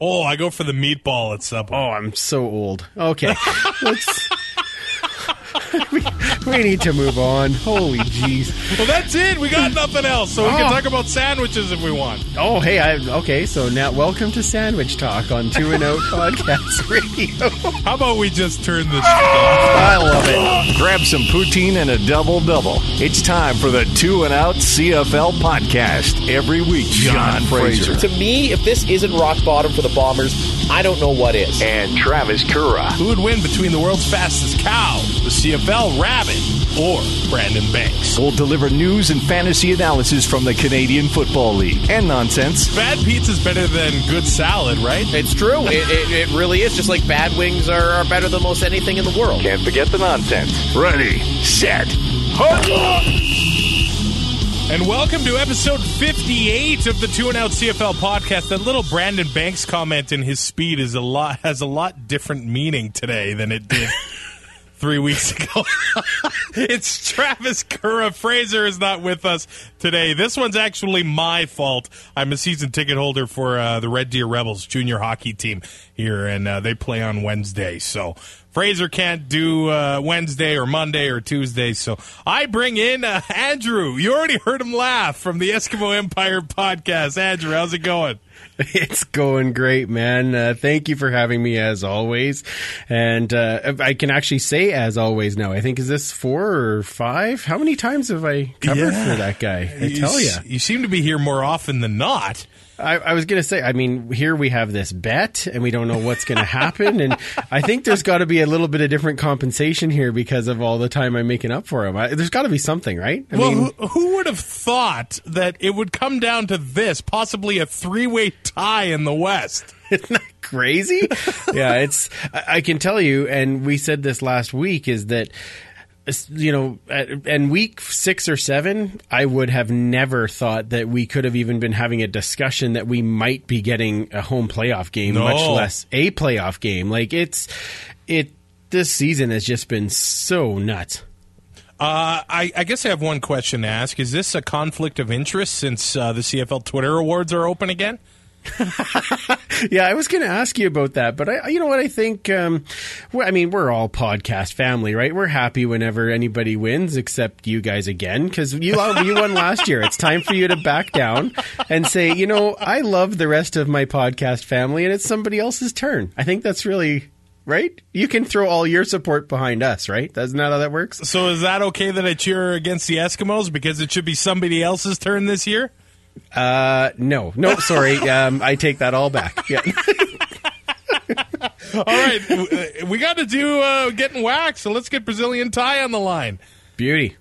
Oh, I go for the meatball at Subway. Oh, I'm so old. Okay. Let's. we, we need to move on. Holy jeez. Well, that's it. We got nothing else, so we can Oh. talk about sandwiches if we want. Oh, hey, I okay. So now, welcome to Sandwich Talk on Two and Out Podcast Radio. How about we just turn this off? I love it. Grab some poutine and a double double. It's time for the Two and Out CFL podcast. Every week, John Fraser To me, if this isn't rock bottom for the Bombers, I don't know what is. and Travis Currah. Who would win between the world's fastest cow, the CFL rabbit, or Brandon Banks? We'll deliver news and fantasy analysis from the Canadian Football League and nonsense. Bad pizza's better than good salad, right? It's true. It, it, it really is. Just like bad wings are, are better than most anything in the world. Can't forget the nonsense. Ready, set, And welcome to episode 58 of the Two and Out CFL podcast. That little Brandon Banks comment in his speed is a lot has a lot different meaning today than it did three weeks ago. it's Travis Currah. Fraser is not with us today. This one's actually my fault. I'm a season ticket holder for uh, the Red Deer Rebels junior hockey team here, and uh, they play on Wednesday. So Fraser can't do uh, Wednesday or Monday or Tuesday. So I bring in uh, Andrew. You already heard him laugh from the Eskimo Empire podcast. Andrew, how's it going? It's going great, man. Uh, thank you for having me as always. And uh, I can actually say as always now. I think is this four or five? How many times have I covered Yeah. for that guy? I tell you. s- you seem to be here more often than not. I, I was going to say, I mean, here we have this bet and we don't know what's going to happen. and I think there's got to be a little bit of different compensation here because of all the time I'm making up for him. I, there's got to be something, right? I well, mean, who, who would have thought that it would come down to this, possibly a three-way tie in the West? Isn't that crazy? yeah, it's. I I can tell you, and we said this last week, is that you know, at, and week six or seven, I would have never thought that we could have even been having a discussion that we might be getting a home playoff game, No. much less a playoff game. Like it's it. This season has just been so nuts. Uh, I, I guess I have one question to ask. Is this a conflict of interest since uh, the CFL Twitter awards are open again? Yeah, I was going to ask you about that, but I, you know what? I think, um, I mean, we're all podcast family, right? We're happy whenever anybody wins, except you guys again, because you you won last year. It's time for you to back down and say, you know, I love the rest of my podcast family, and it's somebody else's turn. I think that's really right. You can throw all your support behind us, right? That's not how that works. So is that okay that I cheer against the Eskimos because it should be somebody else's turn this year? Uh, no, no, sorry, um, I take that all back. Yeah. All right, uh, we got to do uh, getting waxed, so let's get Brazilian Tie on the line. Beauty.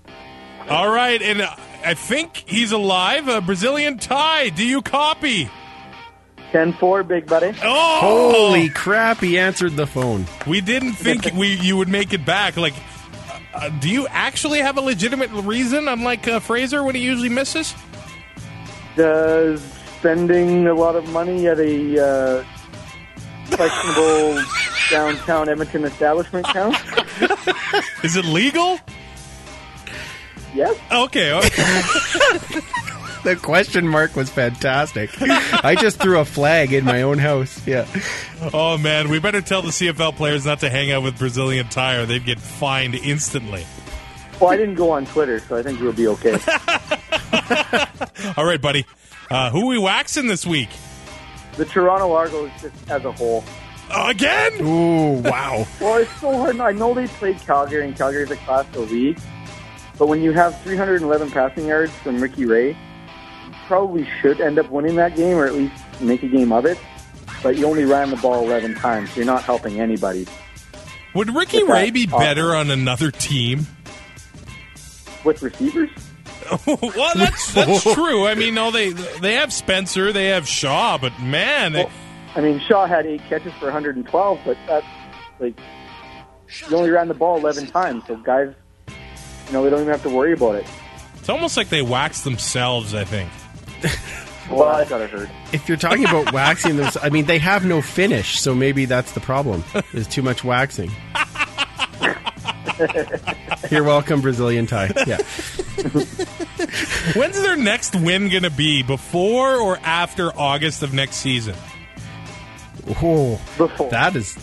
All right, and uh, I think he's alive. Uh, Brazilian Tie, do you copy? 10-4, big buddy. Oh, Holy crap! He answered the phone. we didn't think we you would make it back. Like, uh, do you actually have a legitimate reason, unlike uh, Fraser when he usually misses? Does spending a lot of money at a uh, questionable downtown Edmonton establishment count? Is it legal? Yes. Okay, okay. The question mark was fantastic. I just threw a flag in my own house. Yeah. oh man, we better tell the CFL players not to hang out with Brazilian Tire. they'd get fined instantly. Well, I didn't go on Twitter, so I think we'll be okay. All right, buddy. Uh, who we waxing this week? the Toronto Argos just as a whole. Again? Ooh, wow. Well, it's so hard. I know they played Calgary, and Calgary's a Class A league. But when you have 311 passing yards from Ricky Ray, you probably should end up winning that game, or at least make a game of it. But you only ran the ball 11 times. So you're not helping anybody. Would Ricky With Ray be offense. better on another team? With receivers? well, that's that's true. I mean, no, they they have Spencer, they have Shaw, but man, they, Well, I mean, Shaw had eight catches for 112, but that's like you only ran the ball 11 times. So guys, you know, they don't even have to worry about it. it's almost like they wax themselves. I think. Well, that gotta hurt. If you're talking about waxing them, I mean, they have no finish, so maybe that's the problem. There's too much waxing. You're welcome, Brazilian tie. Yeah. When's their next win going to be? Before or after August of next season? Oh, Before. that is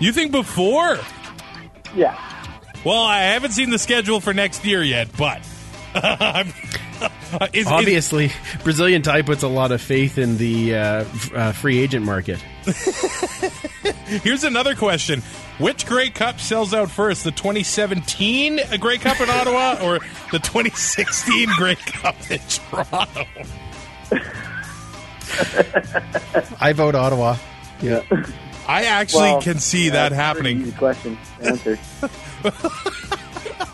You think before? Yeah. Well, I haven't seen the schedule for next year yet, but is, is, obviously Brazilian tie puts a lot of faith in the uh, f- uh, free agent market. here's another question: Which Grey Cup sells out first, the 2017 Grey Cup in Ottawa or the 2016 Grey Cup in Toronto? I vote Ottawa. Yeah. I actually Well, can see yeah, that happening. pretty Easy question to answer.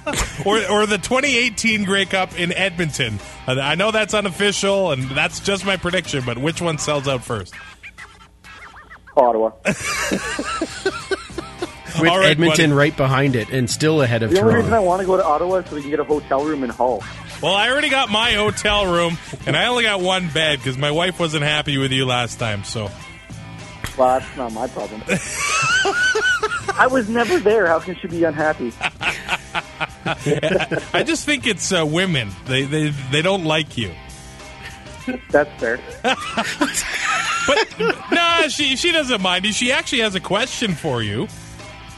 or or the 2018 Grey Cup in Edmonton. Uh, I know that's unofficial, and that's just my prediction. But which one sells out first? Ottawa. With All right, Edmonton buddy. right behind it and still ahead of time. The only reason I want to go to Ottawa is so we can get a hotel room in Hull. Well, I already got my hotel room, and I only got one bed because my wife wasn't happy with you last time. So Well, that's not my problem. I was never there. How can she be unhappy? I just think it's uh, women. They they they don't like you. That's fair. But nah, she she doesn't mind. you. She actually has a question for you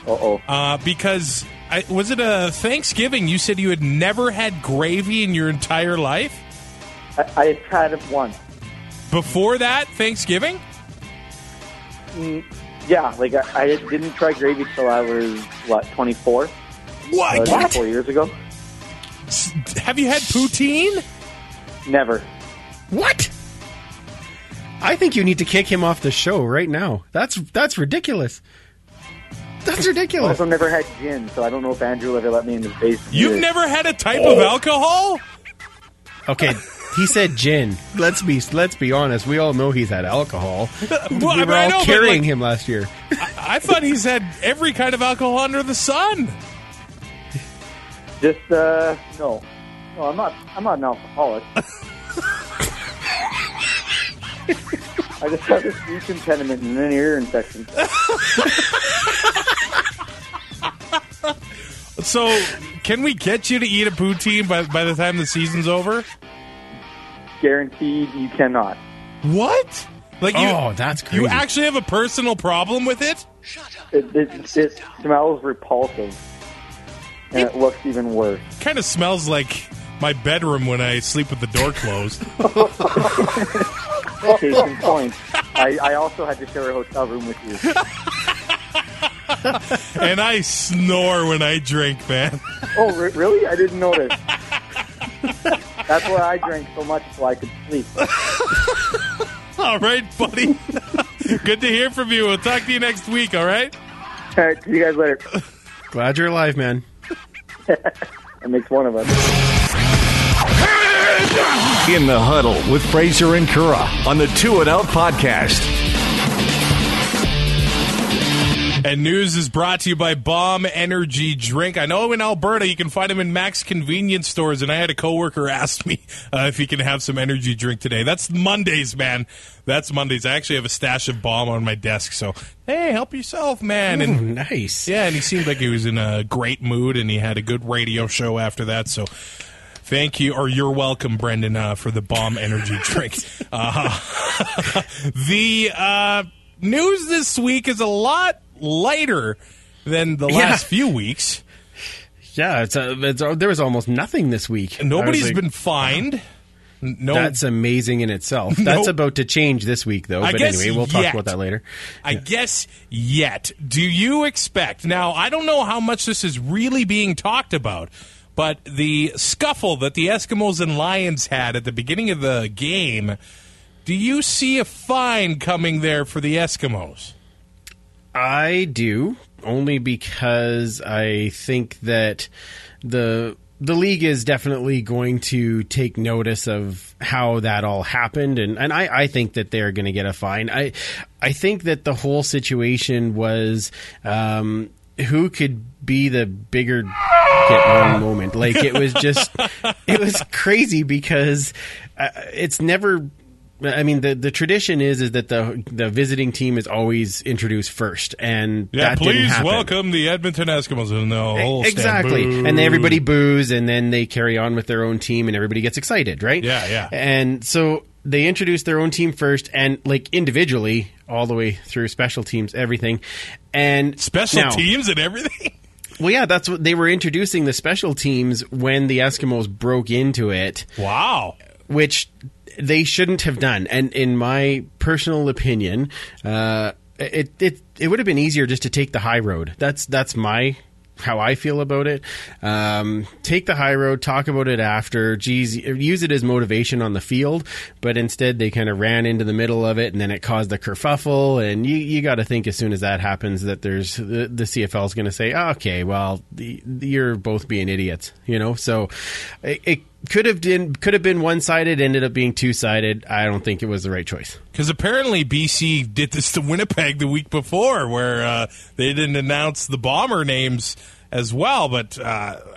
Uh-oh. uh, because I, was it a Thanksgiving? You said you had never had gravy in your entire life. I, I tried it once. Before that Thanksgiving, Yeah, like I, I didn't try gravy till I was, what, 24? What? Uh, Four years ago? Have you had poutine? Never. What? I think you need to kick him off the show right now. That's that's ridiculous. That's I ridiculous. also never had gin, so I don't know if Andrew ever let me in his basement. You've never had a type of alcohol? Okay, he said gin. Let's be let's be honest. We all know he's had alcohol. Well, we I were mean, all know, carrying like, him last year. I thought he's had every kind of alcohol under the sun. Just, uh, no. No, I'm not, I'm not an alcoholic. I just have a speech impediment and an ear infection. So, can we get you to eat a poutine by, by the time the season's over? Guaranteed you cannot. What? Like you? Oh, that's crazy. You actually have a personal problem with it? Shut up. It, it, it smells repulsive. And it looks even worse. Kind of smells like my bedroom when I sleep with the door closed. Case in point, I, I also had to share a hotel room with you. and I snore when I drink, man. Oh, re- really? I didn't notice. That's why I drank so much so I could sleep. All right, buddy. Good to hear from you. We'll talk to you next week, all right? All right, see you guys later. Glad you're alive, man. That makes one of us. In the huddle with Fraser and Currah on the Two and Out podcast. And news is brought to you by Bomb Energy Drink. I know in Alberta you can find them in Mac's convenience stores, and I had a coworker ask me uh, if he can have some energy drink today. That's Mondays, man. That's Mondays. I actually have a stash of Bomb on my desk, so hey, help yourself, man. Oh, And nice. yeah, and he seemed like he was in a great mood, and he had a good radio show after that. So. Thank you, or you're welcome, Brendan, uh, for the bomb energy drink. Uh, the uh, news this week is a lot lighter than the last Yeah. few weeks. Yeah, it's, a, it's a, there was almost nothing this week. Nobody's like, been fined. No, That's amazing in itself. That's about to change this week, though. I but anyway, we'll talk yet. about that later. I guess yet. Do you expect? Now, I don't know how much this is really being talked about, but the scuffle that the Eskimos and Lions had at the beginning of the game, do you see a fine coming there for the Eskimos? I do only because I think that the the league is definitely going to take notice of how that all happened and, and I, I think that they're going to get a fine. I I think that the whole situation was um, who could be the bigger at one moment. Like it was just it was crazy because uh, it's never I mean, the the tradition is is that the the visiting team is always introduced first, and Yeah, that didn't please welcome the Edmonton Eskimos. And stand exactly, boo. and then everybody boos, and then they carry on with their own team, and everybody gets excited, right? Yeah, yeah. And so they introduce their own team first, and like individually, all the way through special teams, everything, and Special now- teams and everything. Well, yeah, that's what they were introducing the special teams when the Eskimos broke into it, Wow. which they shouldn't have done. And in my personal opinion, uh, it it it would have been easier just to take the high road. That's that's my how I feel about it. Um, take the high road, talk about it after. Geez, use it as motivation on the field, but instead they kind of ran into the middle of it, and then it caused a kerfuffle. And you you got to think as soon as that happens that there's the, the CFL is going to say, "Oh, okay, well, the, you're both being idiots, you know. So it, it could have been could have been one sided, ended up being two sided. I don't think it was the right choice. Because apparently BC did this to Winnipeg the week before, where uh, they didn't announce the bomber names as well, but uh,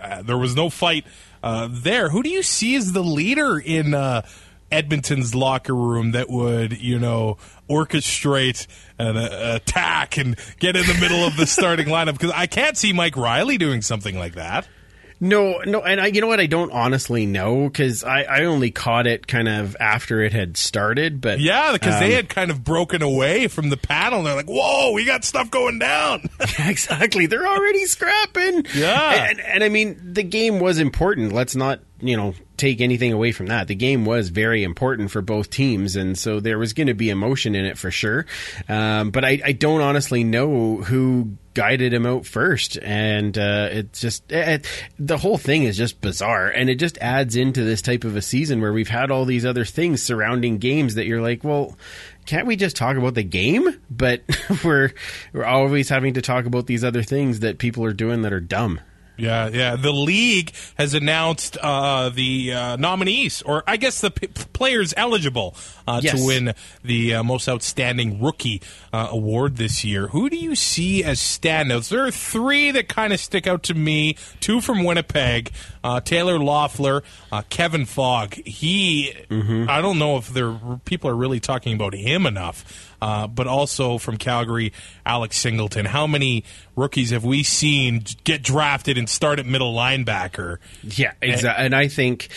uh, there was no fight uh, there. Who do you see as the leader in uh, Edmonton's locker room that would, you know, orchestrate an uh, attack and get in the middle of the starting lineup? Because I can't see Mike Reilly doing something like that. No, no, and I, you know what? I don't honestly know because I, I only caught it kind of after it had started. But Yeah, because they um, had kind of broken away from the panel. They're like, "Whoa, we got stuff going down." exactly. They're already scrapping. Yeah. And, and I mean, the game was important. Let's not, you know, take anything away from that. The game was very important for both teams. And so there was going to be emotion in it for sure. Um, but I, I don't honestly know who guided him out first. And uh, it's just, it, the whole thing is just bizarre. And it just adds into this type of a season where we've had all these other things surrounding games that you're like, well, can't we just talk about the game? But we're we're always having to talk about these other things that people are doing that are dumb. Yeah, yeah. The league has announced uh, the uh, nominees, or I guess the p- players eligible uh, Yes. to win the uh, most outstanding rookie uh, award this year. Who do you see as standouts? There are three that kind of stick out to me. Two from Winnipeg: uh, Taylor Loffler, uh, Kevin Fogg. He, I don't know if there people are really talking about him enough. Uh, but also from Calgary, Alex Singleton. How many rookies have we seen get drafted and start at middle linebacker? Yeah, exactly. And I think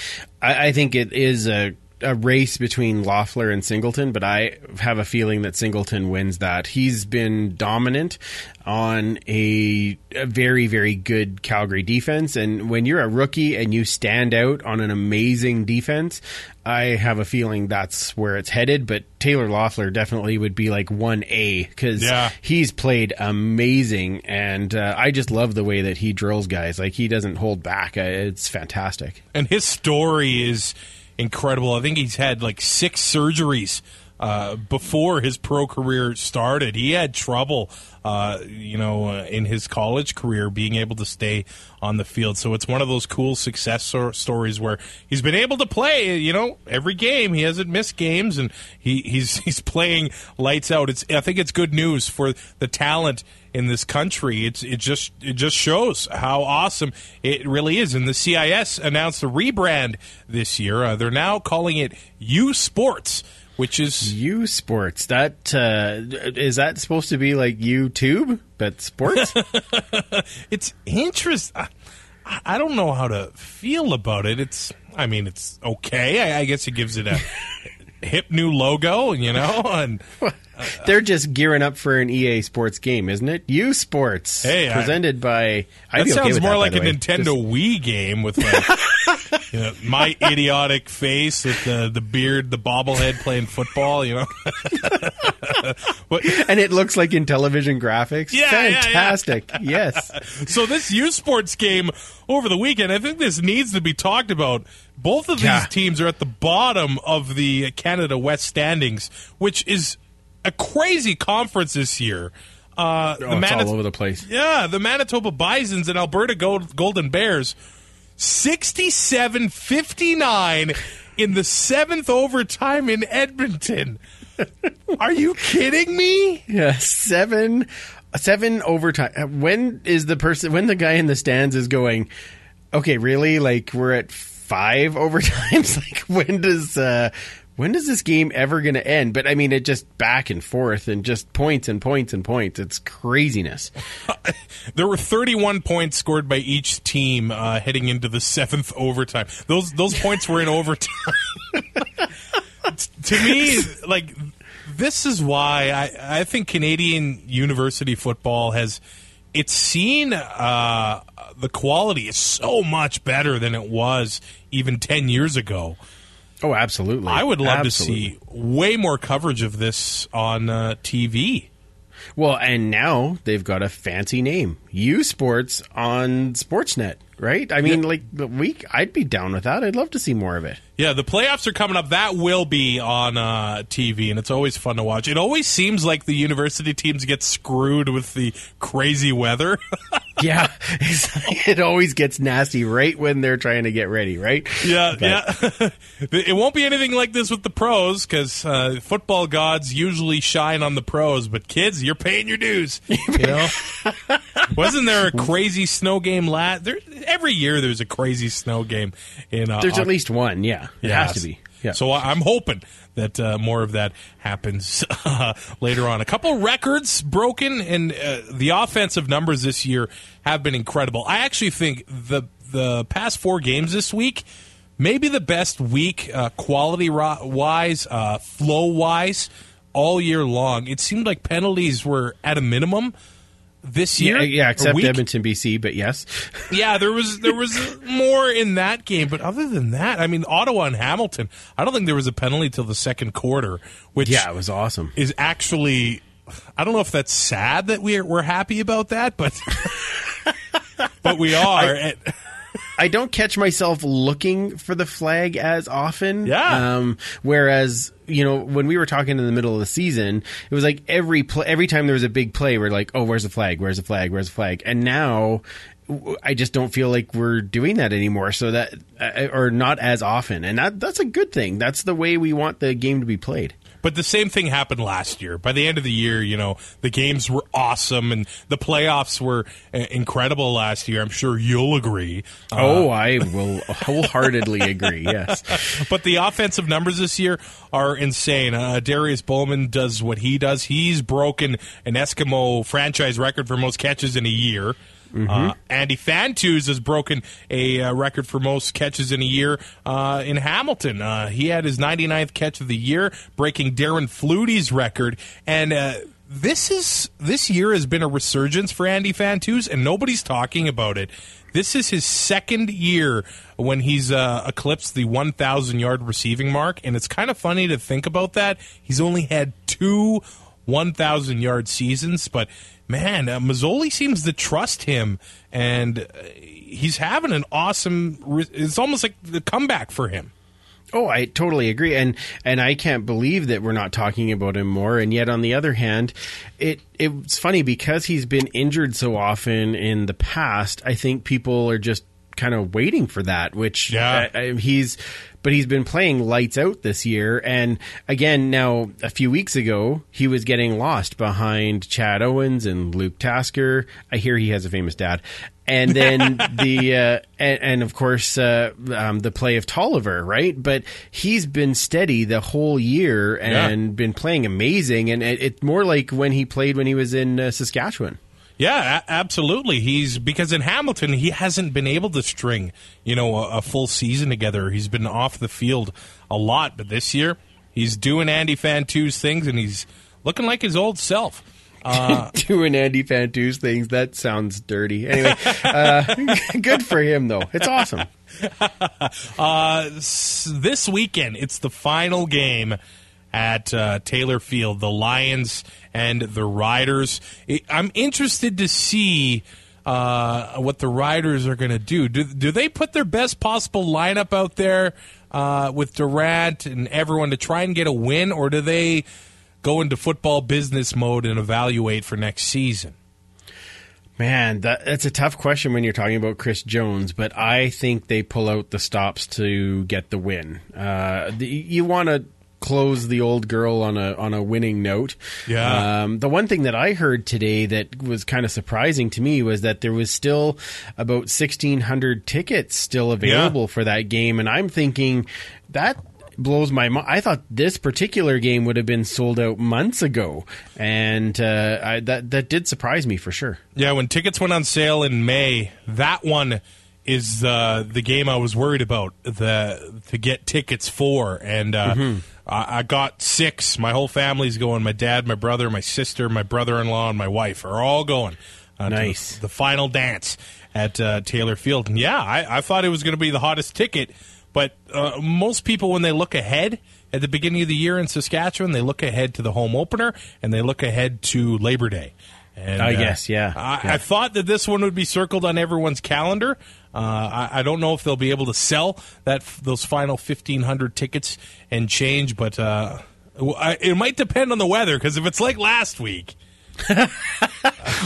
I, I think it is a a race between Loffler and Singleton, but I have a feeling that Singleton wins that. He's been dominant on a, a very, very good Calgary defense. And when you're a rookie and you stand out on an amazing defense, I have a feeling that's where it's headed. But Taylor Loffler definitely would be like 1A because Yeah. he's played amazing. And uh, I just love the way that he drills guys. Like he doesn't hold back. Uh, It's fantastic. And his story is incredible. I think he's had like six surgeries uh, before his pro career started. He had trouble, uh, you know, uh, in his college career being able to stay on the field. So it's one of those cool success so- stories where he's been able to play, you know, every game. He hasn't missed games, and he, he's he's playing lights out. It's I think it's good news for the talent in this country. It's it just it just shows how awesome it really is. And the CIS announced a rebrand this year. Uh, they're now calling it U Sports, which is U Sports. That uh, is that supposed to be like YouTube, but sports? it's interesting. I, don't know how to feel about it. It's I mean it's okay. I, I guess it gives it a hip new logo, you know, and uh, They're just gearing up for an EA Sports game, isn't it? U Sports, Hey, I- presented by. I'd that okay sounds with more that, like a way. Nintendo Just- Wii game with like you know, my idiotic face with the the beard, the bobblehead playing football. You know, but, and it looks like in television graphics. Yeah, yeah, yeah. fantastic. yes, so this U Sports game over the weekend, I think this needs to be talked about. Both of Yeah. these teams are at the bottom of the Canada West standings, which is a crazy conference this year. Uh, the oh, it's Manit- all over the place. Yeah, the Manitoba Bisons and Alberta Gold- Golden Bears 67 59 in the seventh overtime in Edmonton. Are you kidding me? Yeah, seven, seven overtime. uh, When is the person? When the guy in the stands is going? Okay, really? Like we're at five overtimes. like when does uh, when does this game ever going to end? But I mean, it just back and forth and just points and points and points. It's craziness. There were 31 points scored by each team uh, heading into the seventh overtime. Those those points were in overtime. To me, like this is why I, I think Canadian university football has it's seen uh, the quality is so much better than it was even ten years ago. Oh, absolutely. I would love Absolutely. to see way more coverage of this on uh, TV. Well, and now they've got a fancy name, U Sports on Sportsnet, right? I mean, like the week, I'd be down with that. I'd love to see more of it. Yeah, the playoffs are coming up. That will be on uh, TV, and it's always fun to watch. It always seems like the university teams get screwed with the crazy weather. Yeah, it always gets nasty right when they're trying to get ready, right? Yeah, But- yeah. it won't be anything like this with the pros because uh, football gods usually shine on the pros. But kids, you're paying your dues. You know, wasn't there a crazy snow game last? There, every year there's a crazy snow game in. Uh, There's at least one. Yeah, it has to be. Yeah. So I- I'm hoping that uh, more of that happens uh, later on. A couple records broken, and uh, the offensive numbers this year have been incredible. I actually think the the past four games this week, maybe the best week uh, quality ro- wise, uh, flow wise, all year long. It seemed like penalties were at a minimum this year. yeah, yeah, except. Edmonton, BC, but yes. Yeah, there was there was more in that game, but other than that, I mean, Ottawa and Hamilton. I don't think there was a penalty till the second quarter, which Yeah, it was awesome. is actually. I don't know if that's sad that we're we're happy about that, but but we are. And- I don't catch myself looking for the flag as often. Yeah. Um, whereas, you know, when we were talking in the middle of the season, it was like every play, every time there was a big play, we're like, oh, where's the flag? Where's the flag? Where's the flag? And now I just don't feel like we're doing that anymore. So that, uh, or not as often. And that, that's a good thing. That's the way we want the game to be played. But the same thing happened last year. By the end of the year, you know, the games were awesome and the playoffs were uh, incredible last year. I'm sure you'll agree. Uh, oh, I will wholeheartedly agree. Yes. but the offensive numbers this year are insane. Uh, Darius Bowman does what he does. He's broken an Eskimo franchise record for most catches in a year. Uh, Andy Fantuz has broken a uh, record for most catches in a year uh, in Hamilton. Uh, he had his 99th catch of the year, breaking Darren Flutie's record. And uh, this is this year has been a resurgence for Andy Fantuz, and nobody's talking about it. This is his second year when he's uh, eclipsed the 1,000 yard receiving mark, and it's kind of funny to think about that. He's only had two 1,000 yard seasons, but man, uh, Masoli seems to trust him, and uh, he's having an awesome. Re- it's almost like the comeback for him. Oh, I totally agree, and and I can't believe that we're not talking about him more. And yet, on the other hand, it it's funny because he's been injured so often in the past. I think people are just kind of waiting for that. Which Yeah. uh, he's, but he's been playing lights out this year. And again, now a few weeks ago, he was getting lost behind Chad Owens and Luke Tasker. I hear he has a famous dad. And then the uh, and, and of course uh, um, the play of Tolliver, right? But he's been steady the whole year and been playing amazing. And it, it's more like when he played when he was in uh, Saskatchewan. Yeah, a- absolutely. He's because in Hamilton he hasn't been able to string, you know, a, a full season together. He's been off the field a lot, but this year he's doing Andy Fantuz things and he's looking like his old self. Uh, Doing Andy Fantuz things that sounds dirty. Anyway, uh, good for him though. It's awesome. uh, s- this weekend, it's the final game at uh, Taylor Field. The Lions and the Riders. I'm interested to see uh, what the Riders are going to do. do. Do they put their best possible lineup out there uh, with Durant and everyone to try and get a win, or do they go into football business mode and evaluate for next season? Man, that, that's a tough question when you're talking about Chris Jones, but I think they pull out the stops to get the win. Uh, the, you want to close the old girl on a on a winning note. Yeah. Um, the one thing that I heard today that was kind of surprising to me was that there was still about 1,600 tickets still available for that game, and I'm thinking that blows my mind. I thought this particular game would have been sold out months ago, and uh, I, that that did surprise me for sure. Yeah, when tickets went on sale in May, that one is uh, the game I was worried about the to get tickets for, and uh, I, I got six. My whole family's going. My dad, my brother, my sister, my brother-in-law, and my wife are all going. Uh, Nice. the, the final dance at uh, Taylor Field. And yeah, I, I thought it was going to be the hottest ticket, but uh, most people, when they look ahead at the beginning of the year in Saskatchewan, they look ahead to the home opener and they look ahead to Labor Day. And, I guess, yeah. I, Yeah. I thought that this one would be circled on everyone's calendar. Uh, I, I don't know if they'll be able to sell that those final fifteen hundred tickets and change, but uh, I, it might depend on the weather. Because if it's like last week,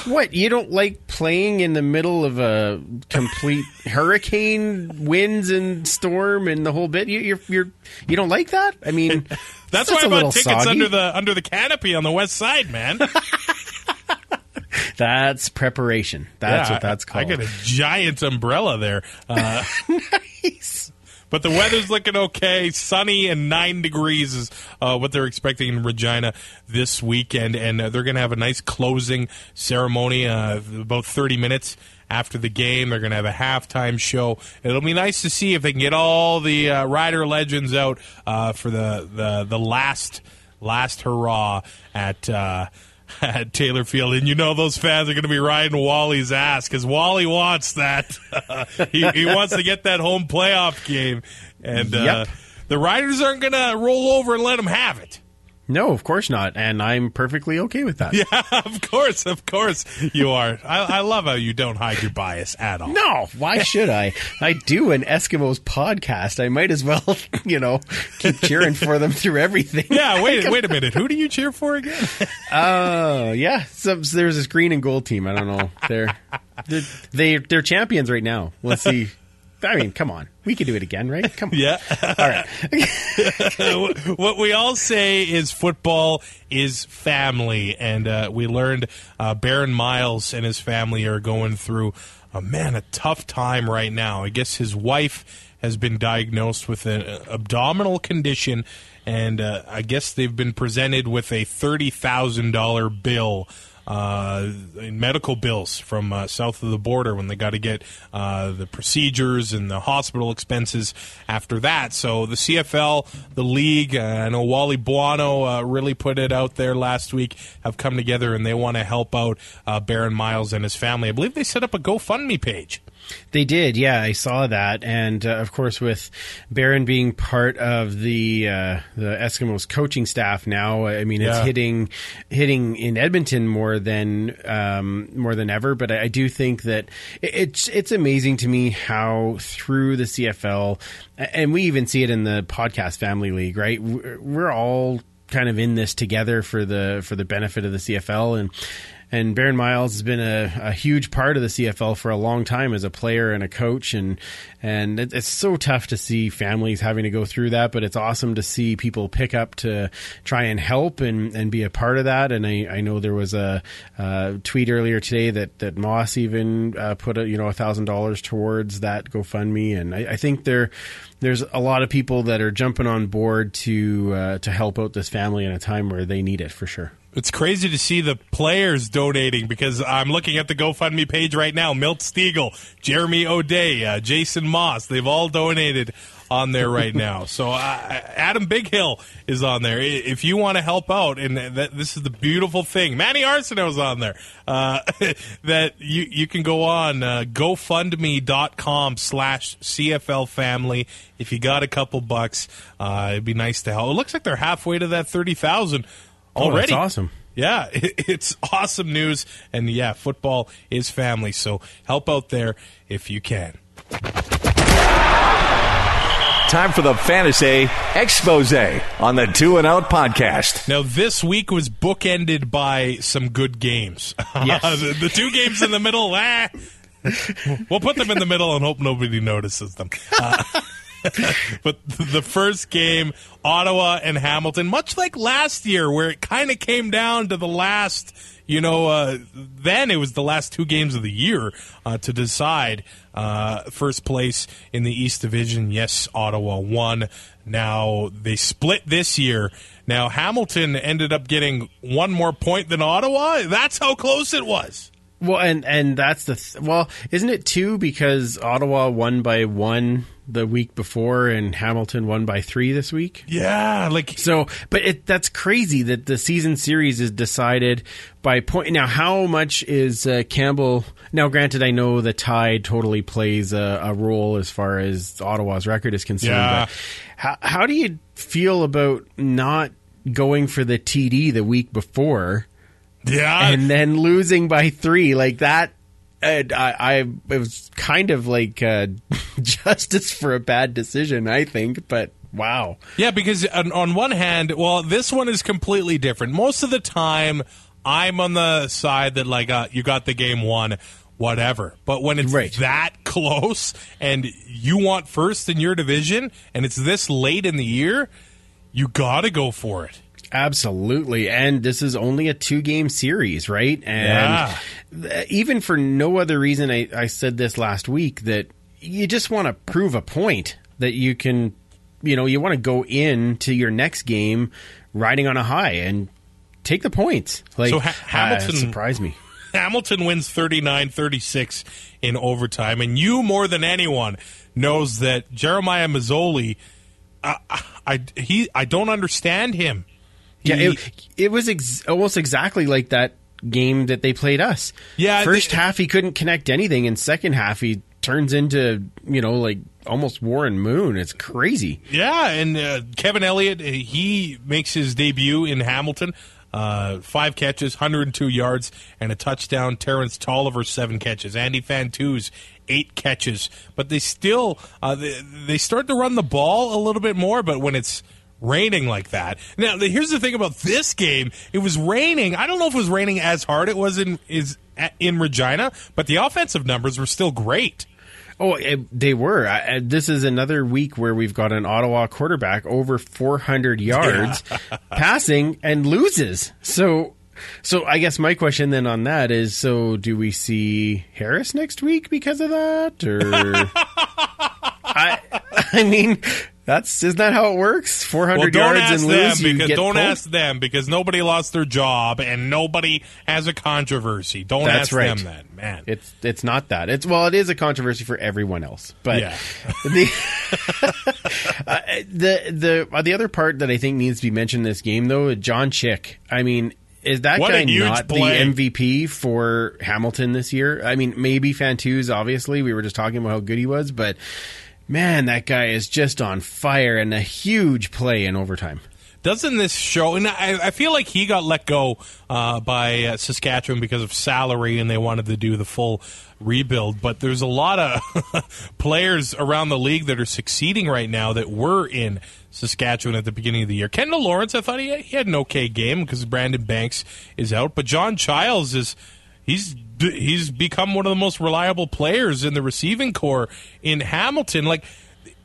What you don't like playing in the middle of a complete hurricane, winds and storm and the whole bit? You, you're you're you don't like that? I mean, that's, that's why i bought tickets soggy. under the under the canopy on the west side, man. That's preparation. That's Yeah, what that's called. I got a giant umbrella there. Uh, nice. But the weather's looking okay. Sunny and nine degrees is uh, what they're expecting in Regina this weekend, and uh, they're going to have a nice closing ceremony uh, about thirty minutes after the game. They're going to have a halftime show. It'll be nice to see if they can get all the uh, rider legends out uh, for the, the the last last hurrah at. Uh, at Taylor Field, and you know those fans are going to be riding Wally's ass because Wally wants that. he, he wants to get that home playoff game, and uh, the Riders aren't going to roll over and let him have it. No, of course not, and I'm perfectly okay with that. Yeah, of course, of course you are. I, I love how you don't hide your bias at all. No, why should I? I do an Eskimos podcast. I might as well, you know, keep cheering for them through everything. Yeah, wait, wait a minute. Who do you cheer for again? Oh, yeah. So, so there's this green and gold team. I don't know. They're they're they, they're champions right now. Let's see. I mean, come on. We could do it again, right? Come on. Yeah. All right. what we all say is football is family, and uh, we learned uh, Baron Miles and his family are going through, uh, man, a tough time right now. I guess his wife has been diagnosed with an abdominal condition, and uh, I guess they've been presented with a thirty thousand dollar bill uh, medical bills from uh, south of the border when they got to get uh, the procedures and the hospital expenses after that. So the CFL, the league, uh, I know Wally Buono uh, really put it out there last week, have come together and they want to help out uh, Baron Miles and his family. I believe they set up a GoFundMe page. They did, yeah, I saw that, and uh, of course, with Baron being part of the uh, the Eskimos coaching staff now, I mean, it's Yeah. hitting hitting in Edmonton more than um, more than ever. But I, I do think that it- it's it's amazing to me how through the CFL, and we even see it in the podcast family league, right? We're, we're all kind of in this together for the for the benefit of the CFL and. And Baron Miles has been a, a huge part of the CFL for a long time as a player and a coach, and and it, it's so tough to see families having to go through that. But it's awesome to see people pick up to try and help and, and be a part of that. And I, I know there was a, uh tweet earlier today that that Moss even uh, put a you know a thousand dollars towards that GoFundMe, and I, I think there there's a lot of people that are jumping on board to uh, to help out this family in a time where they need it for sure. It's crazy to see the players donating because I'm looking at the GoFundMe page right now. Milt Stegall, Jeremy O'Day, uh, Jason Moss, they've all donated on there right now. So uh, Adam Bighill is on there. If you want to help out, and that, this is the beautiful thing, Manny Arceneaux's on there, uh, that you, you can go on uh, GoFundMe.com slash CFL family. If you got a couple bucks, uh, it'd be nice to help. It looks like they're halfway to that 30,000 Oh, that's already. awesome. Yeah, it's awesome news. And yeah, football is family. So help out there if you can. Time for the Fantasy Expose on the Two and Out Podcast. Now, this week was bookended by some good games. Yes. the, the two games in the middle, ah, we'll put them in the middle and hope nobody notices them. Uh, but the first game, Ottawa and Hamilton, much like last year, where it kind of came down to the last, you know, uh, then it was the last two games of the year uh, to decide uh, first place in the East Division. Yes, Ottawa won. Now they split this year. Now Hamilton ended up getting one more point than Ottawa. That's how close it was. Well, and and that's the th- well, isn't it two because Ottawa won by one the week before, and Hamilton won by three this week. Yeah, like So, but it, that's crazy that the season series is decided by point. Now, how much is uh, Campbell? Now, granted, I know the tie totally plays a, a role as far as Ottawa's record is concerned. Yeah. But how, how do you feel about not going for the TD the week before yeah, and then losing by three like that? I, I it was kind of like uh, justice for a bad decision, I think. But wow, Yeah, because on, on one hand, well, this one is completely different. Most of the time, I'm on the side that like uh, you got the game won, whatever. But when it's Right. that close and you want first in your division, and it's this late in the year, you got to go for it. Absolutely. And this is only a two game series, right? And th- even for no other reason, I, I said this last week that you just want to prove a point that you can, you know, you want to go into your next game riding on a high and take the points. Like, So Ha- uh, Hamilton- it surprised me. Hamilton wins 39-36 in overtime, and you more than anyone knows that Jeremiah Masoli. Uh, I he I don't understand him. Yeah, He- it, it was ex- almost exactly like that game that they played us. Yeah, first they- half he couldn't connect anything, and second half he turns into you know like almost Warren Moon. It's crazy. Yeah, and uh, Kevin Elliott, uh, he makes his debut in Hamilton. Uh, five catches, 102 yards, and a touchdown. Terrence Tolliver, seven catches. Andy Fantuz, eight catches. But they still uh, they, they start to run the ball a little bit more. But when it's raining like that, now the, here's the thing about this game: it was raining. I don't know if it was raining as hard it was in is in Regina, but the offensive numbers were still great. Oh, eh, they were. I, I- this is another week where we've got an Ottawa quarterback over 400 yards passing and loses. So, so I guess my question then on that is: so do we see Harris next week because of that, or? I, I mean, that's isn't that how it works? 400 Well, don't yards ask and them lose, because don't pulled? ask them because nobody lost their job and nobody has a controversy. Don't That's ask right. them that, man. It's it's not that. It's well, it is a controversy for everyone else, but Yeah. the uh, the the uh, the other part that I think needs to be mentioned in this game, though, John Chick. I mean, is that What guy not play. the MVP for Hamilton this year? I mean, maybe Fantuz. Obviously, we were just talking about how good he was, but man, that guy is just on fire and a huge play in overtime. Doesn't this show? And I, I feel like he got let go uh, by uh, Saskatchewan because of salary, and they wanted to do the full rebuild. But there's a lot of players around the league that are succeeding right now that were in Saskatchewan at the beginning of the year. Kendall Lawrence, I thought he, he had an okay game because Brandon Banks is out, but John Childs is he's he's become one of the most reliable players in the receiving core in Hamilton. Like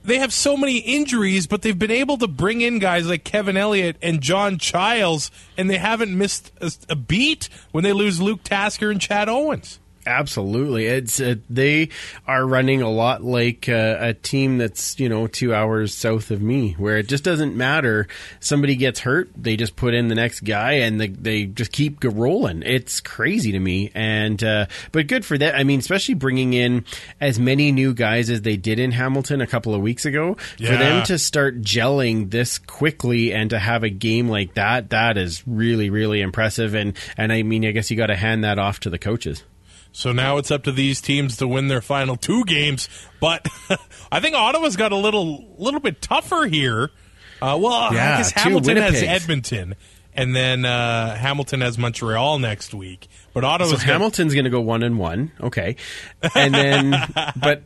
they have so many injuries, but they've been able to bring in guys like Kevin Elliott and John Childs, and they haven't missed a, a beat when they lose Luke Tasker and Chad Owens. Absolutely, it's uh, they are running a lot like uh, a team that's you know two hours south of me, where it just doesn't matter. Somebody gets hurt, they just put in the next guy, and they, they just keep rolling. It's crazy to me, and uh, but good for that. I mean, especially bringing in as many new guys as they did in Hamilton a couple of weeks ago, for them to start gelling this quickly and to have a game like that, that is really really impressive. And and I mean, I guess you got to hand that off to the coaches. So now it's up to these teams to win their final two games. But I think Ottawa's got a little little bit tougher here. Uh, well, Yeah, I guess Hamilton has Edmonton, and then uh, Hamilton has Montreal next week. But Ottawa's So Hamilton's going to go one and one, okay, and then but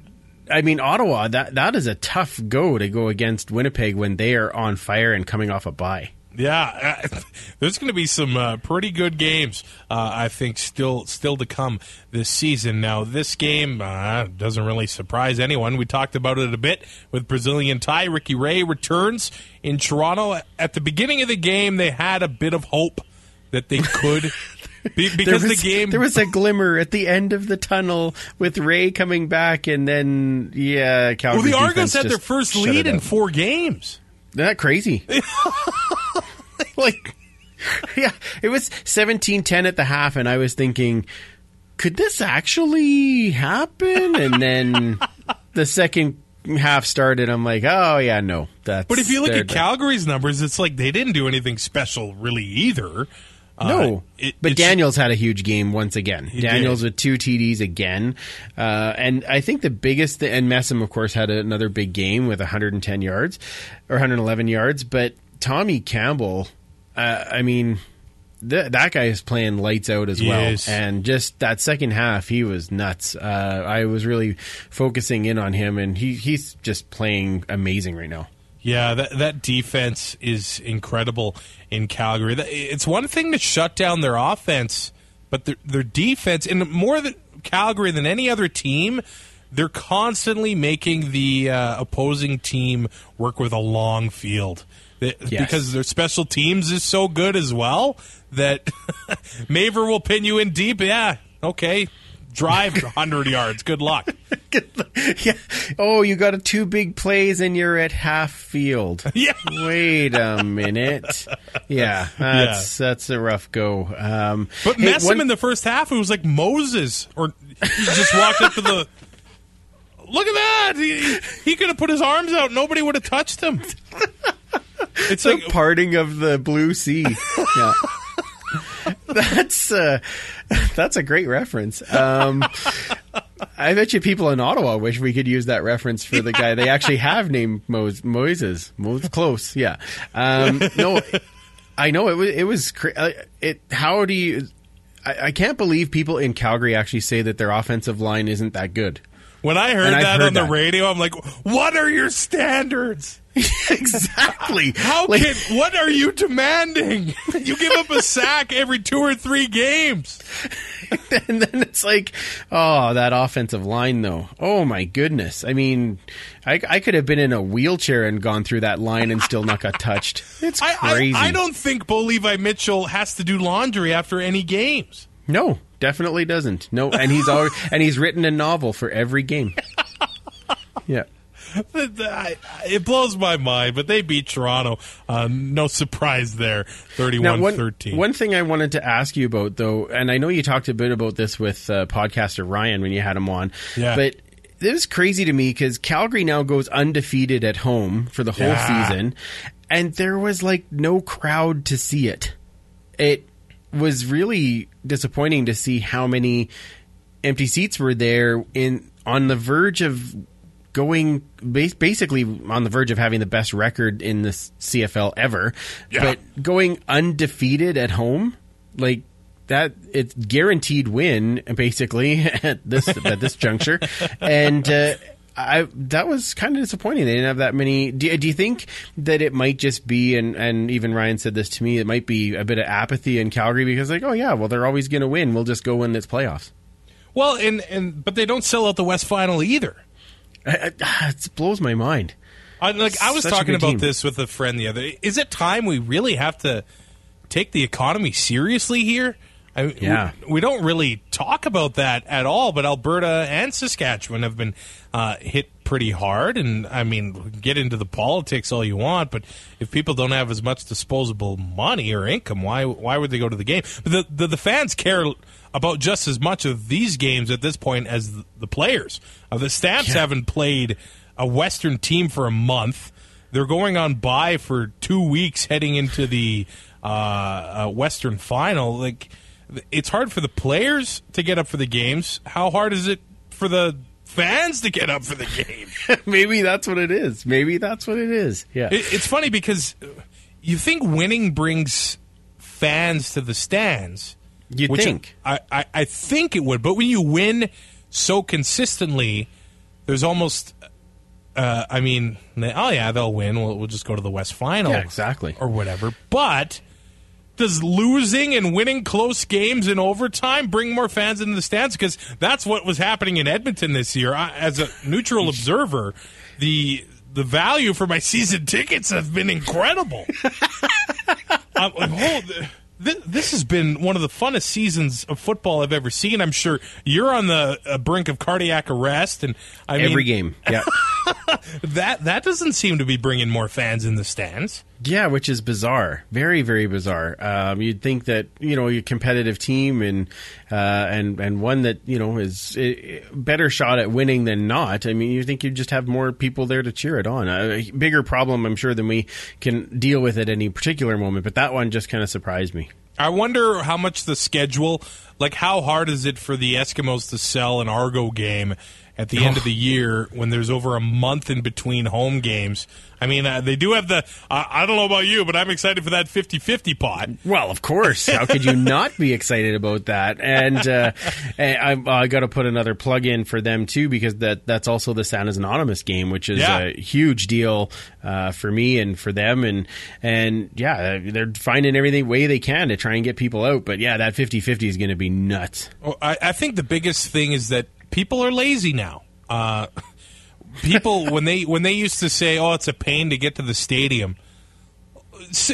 I mean Ottawa that that is a tough go to go against Winnipeg when they are on fire and coming off a bye. Yeah, uh, there's going to be some uh, pretty good games. Uh, I think still still to come this season. Now, this game uh, doesn't really surprise anyone. We talked about it a bit with Brazilian tie. Ricky Ray returns in Toronto. At the beginning of the game, they had a bit of hope that they could. be, because was, the game there was a glimmer at the end of the tunnel with Ray coming back, and then yeah, Calgary well, the Argos had their first lead in four games. Isn't that crazy? like, yeah, it was 17-10 at the half, and I was thinking, could this actually happen? And then the second half started, I'm like, oh yeah, no, that's. But if you look at Calgary's numbers, it's like they didn't do anything special really either. Uh, No, it- but Daniels had a huge game once again. Daniels did. with two TDs again, uh, and I think the biggest and Messam, of course, had another big game with 110 yards or 111 yards. But Tommy Campbell, uh, I mean, th- that guy is playing lights out as He well, is. and just that second half, he was nuts. Uh, I was really focusing in on him, and he he's just playing amazing right now. Yeah, that that defense is incredible in Calgary. It's one thing to shut down their offense, but their their defense, and more than Calgary than any other team, they're constantly making the uh, opposing team work with a long field. They- Yes. Because their special teams is so good as well that Maver will pin you in deep. Yeah, okay, drive 100 yards. Good luck. yeah. Oh, you got a two big plays and you're at half field. Yeah. Wait a minute. Yeah, that's that's a rough go. Um, But hey, mess one- him in the first half. It was like Moses, or he just walked up to the. Look at that! He, he could have put his arms out. Nobody would have touched him. It's the like parting of the blue sea. Yeah. That's uh, that's a great reference. Um, I bet you people in Ottawa wish we could use that reference for the guy they actually have named Mos- Mossis. Moses close, yeah. Um, no, I know it was it was uh, it. How do you? I, I can't believe people in Calgary actually say that their offensive line isn't that good. When I heard that heard on the that. radio, I'm like, "What are your standards? exactly. How Like- can? What are you demanding? you give up a sack every two or three games." and then it's like, oh, that offensive line, though. Oh my goodness! I mean, I, I could have been in a wheelchair and gone through that line and still not got touched. It's I, crazy. I, I don't think Bo Levi Mitchell has to do laundry after any games. No, definitely doesn't. No, and he's already, and he's written a novel for every game. Yeah. It blows my mind, but they beat Toronto. Uh, no surprise there, Now, 31 one, 13. one thing I wanted to ask you about, though, and I know you talked a bit about this with uh, podcaster Ryan when you had him on, Yeah. but it was crazy to me because Calgary now goes undefeated at home for the whole Yeah. season, and there was like no crowd to see it. It was really disappointing to see how many empty seats were there in on the verge of going basically on the verge of having the best record in the CFL ever Yeah. but going undefeated at home like that it's guaranteed win basically at this at this juncture and uh I that was kind of disappointing. They didn't have that many. Do, do you think that it might just be and and even Ryan said this to me? It might be a bit of apathy in Calgary because like, oh yeah, well they're always going to win. We'll just go win this playoffs. well, and, and but they don't sell out the West Final either. I, I, ah, it blows my mind. I, like I was Such talking about team. this with a friend the other. Is it time we really have to take the economy seriously here? I, Yeah. we, we don't really talk about that at all. But Alberta and Saskatchewan have been uh, hit pretty hard, and I mean, get into the politics all you want, but if people don't have as much disposable money or income, why why would they go to the game? But the the, the fans care about just as much of these games at this point as the, the players. Uh, the Stamps haven't played a Western team for a month. They're going on bye for two weeks, heading into the uh, uh, Western final. Like, it's hard for the players to get up for the games. How hard is it for the fans to get up for the game? Maybe that's what it is. Maybe that's what it is. Yeah. It, it's funny because you think winning brings fans to the stands. Which think. I, I, I think it would, but when you win so consistently, there's almost. Uh, I mean, oh yeah, they'll win. We'll, we'll just go to the West Final, Yeah, exactly. or whatever. But does losing and winning close games in overtime bring more fans into the stands? Because that's what was happening in Edmonton this year. I, as a neutral observer, the the value for my season tickets have been incredible. I'm like, oh, th- th- this has been one of the funnest seasons of football I've ever seen. I'm sure you're on the uh, brink of cardiac arrest, and I Every mean, game. Yeah. that that doesn't seem to be bringing more fans in the stands. Yeah, which is bizarre, very very bizarre. Um, you'd think that you know a competitive team and uh, and and one that you know is better shot at winning than not. I mean, you think you'd just have more people there to cheer it on. A bigger problem, I'm sure, than we can deal with at any particular moment. But that one just kind of surprised me. I wonder how much the schedule, like how hard is it for the Eskimos to sell an Argo game at the end of the year when there's over a month in between home games? I mean, uh, they do have the. Uh, I don't know about you, but I'm excited for that 50-50 pot. Well, of course. How could you not be excited about that? And, uh, and I, I got to put another plug in for them too because that that's also the Santa's Anonymous game, which is Yeah. a huge deal uh, for me and for them. And and yeah, they're finding every way they can to try and get people out. But yeah, that 50-50 is going to be nuts. Well, I, I think the biggest thing is that people are lazy now. Uh, people when they when they used to say, "Oh, it's a pain to get to the stadium."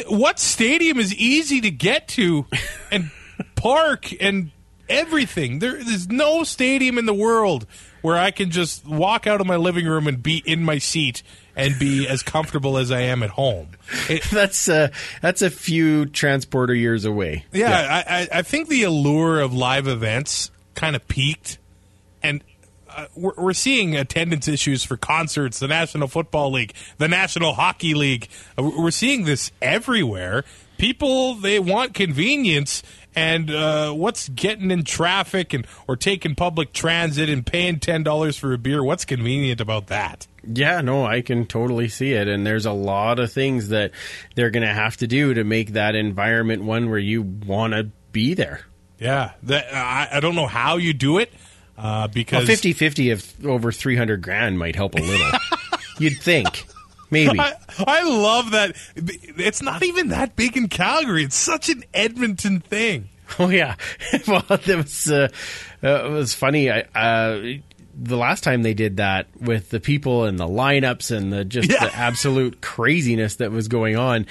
What stadium is easy to get to and park and everything? There, there's no stadium in the world where I can just walk out of my living room and be in my seat and be as comfortable as I am at home. It, That's uh, that's a few transporter years away. yeah, I, I, I think the allure of live events kind of peaked, and uh, we're, we're seeing attendance issues for concerts, the National Football League, the National Hockey League. Uh, We're seeing this everywhere. People they want convenience, and uh, what's getting in traffic and or taking public transit and paying ten dollars for a beer? What's convenient about that? Yeah, no, I can totally see it. And there's a lot of things that they're going to have to do to make that environment one where you want to be there. Yeah, that, I, I don't know how you do it uh, because 50 50 of over 300 grand might help a little. You'd think. Maybe. I, I love that. It's not even that big in Calgary. It's such an Edmonton thing. Oh, yeah. well, it was, uh, uh, it was funny. I, uh, the last time they did that with the people and the lineups and the just Yeah. the absolute craziness that was going on,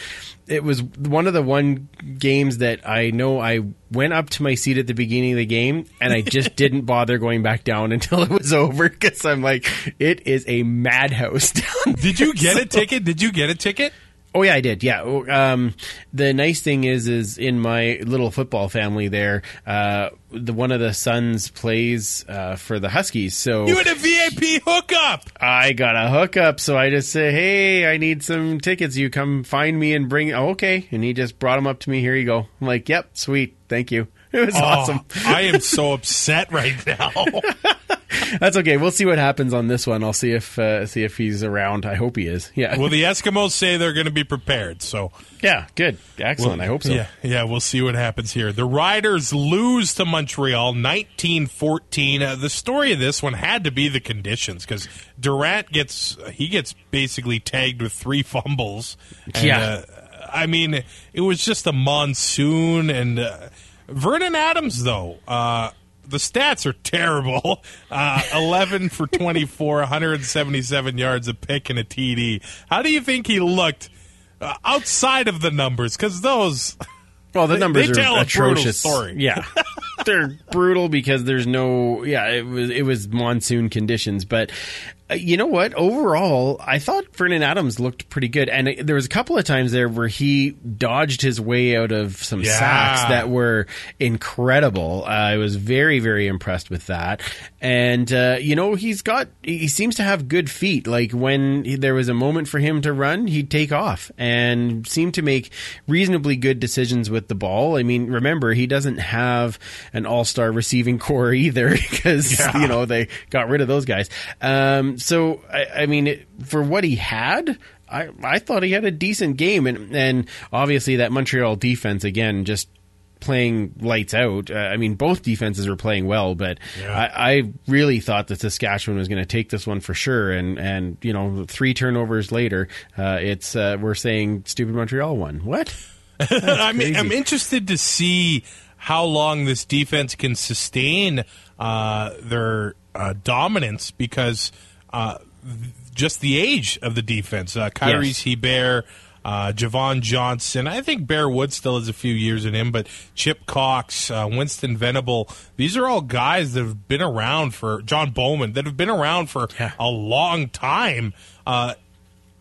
it was one of the one games that I know I went up to my seat at the beginning of the game and I just didn't bother going back down until it was over because I'm like, it is a madhouse down Did you get a ticket? Did you get a ticket? Oh yeah, I did. Yeah. Oh, Um, the nice thing is, is in my little football family there, uh, the one of the sons plays uh, for the Huskies, so You had a VIP hookup. I got a hookup. So I just say, "Hey, I need some tickets. You come find me and bring." Oh, okay, and he just brought them up to me. Here you go. I'm like, "Yep, sweet, thank you." It was awesome. Oh, I am so upset right now. That's okay. We'll see what happens on this one. I'll see if uh, see if he's around. I hope he is. Yeah. well, the Eskimos say they're going to be prepared, so yeah. Good. Excellent. I hope so. Yeah, yeah, we'll see what happens here. The Riders lose to Montreal 19-14. Uh, the story of this one had to be the conditions because Durant gets he gets basically tagged with three fumbles. And, Yeah. uh, I mean, it was just a monsoon and uh, Vernon Adams though. Uh, the stats are terrible. Uh, 11 for 24, 177 yards, a pick, and a TD. How do you think he looked uh, outside of the numbers? Because those. Well, the They- numbers they are atrocious. story. Yeah, they're brutal because there's no. Yeah, it was it was monsoon conditions, but you know what? Overall, I thought Vernon Adams looked pretty good, and it, there was a couple of times there where he dodged his way out of some Yeah. sacks that were incredible. Uh, I was very very impressed with that, and uh, you know he's got he seems to have good feet. Like when he- there was a moment for him to run, he'd take off and seemed to make reasonably good decisions with the ball. I mean, remember he doesn't have an all-star receiving core either because Yeah. you know they got rid of those guys. Um, so I, I mean, it, for what he had. I, I thought he had a decent game, and and obviously that Montreal defense again just playing lights out. Uh, I mean, both defenses were playing well, but Yeah. I, I really thought that Saskatchewan was going to take this one for sure. And and you know, three turnovers later, uh, it's uh, we're saying stupid Montreal won. What? I mean, crazy. I'm interested to see how long this defense can sustain uh, their uh, dominance because uh, just the age of the defense. Uh, Kyries Yes. Hebert, uh, Jovon Johnson. I think Bear Wood still has a few years in him, but Chip Cox, uh, Winston Venable. These are all guys that have been around for John Bowman that have been around for Yeah. a long time. Uh,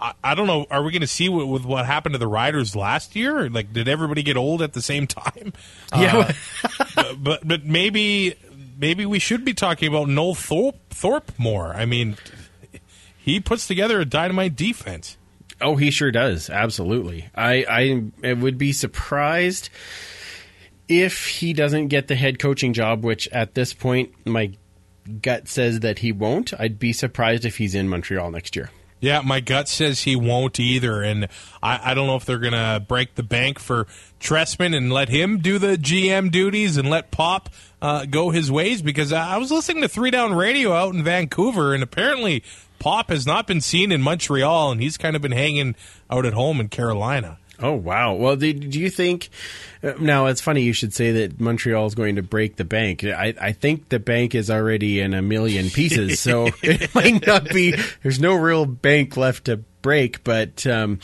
I, I don't know. Are we going to see what, with what happened to the Riders last year? Like, did everybody get old at the same time? Yeah. Uh, but, but but maybe maybe we should be talking about Noel Thorpe, Thorpe more. I mean, he puts together a dynamite defense. Oh, he sure does. Absolutely. I, I, would be surprised if he doesn't get the head coaching job, which at this point my gut says that he won't. I'd be surprised if he's in Montreal next year. Yeah, my gut says he won't either, and I, I don't know if they're going to break the bank for Trestman and let him do the GM duties and let Popp uh, go his ways. Because I was listening to Three Down Radio out in Vancouver, and apparently Popp has not been seen in Montreal, and he's kind of been hanging out at home in Carolina. Oh wow! Well, do, do you think? Uh, now it's funny you should say that Montreal is going to break the bank. I, I think the bank is already in a million pieces, so it might not be. There's no real bank left to break, but um,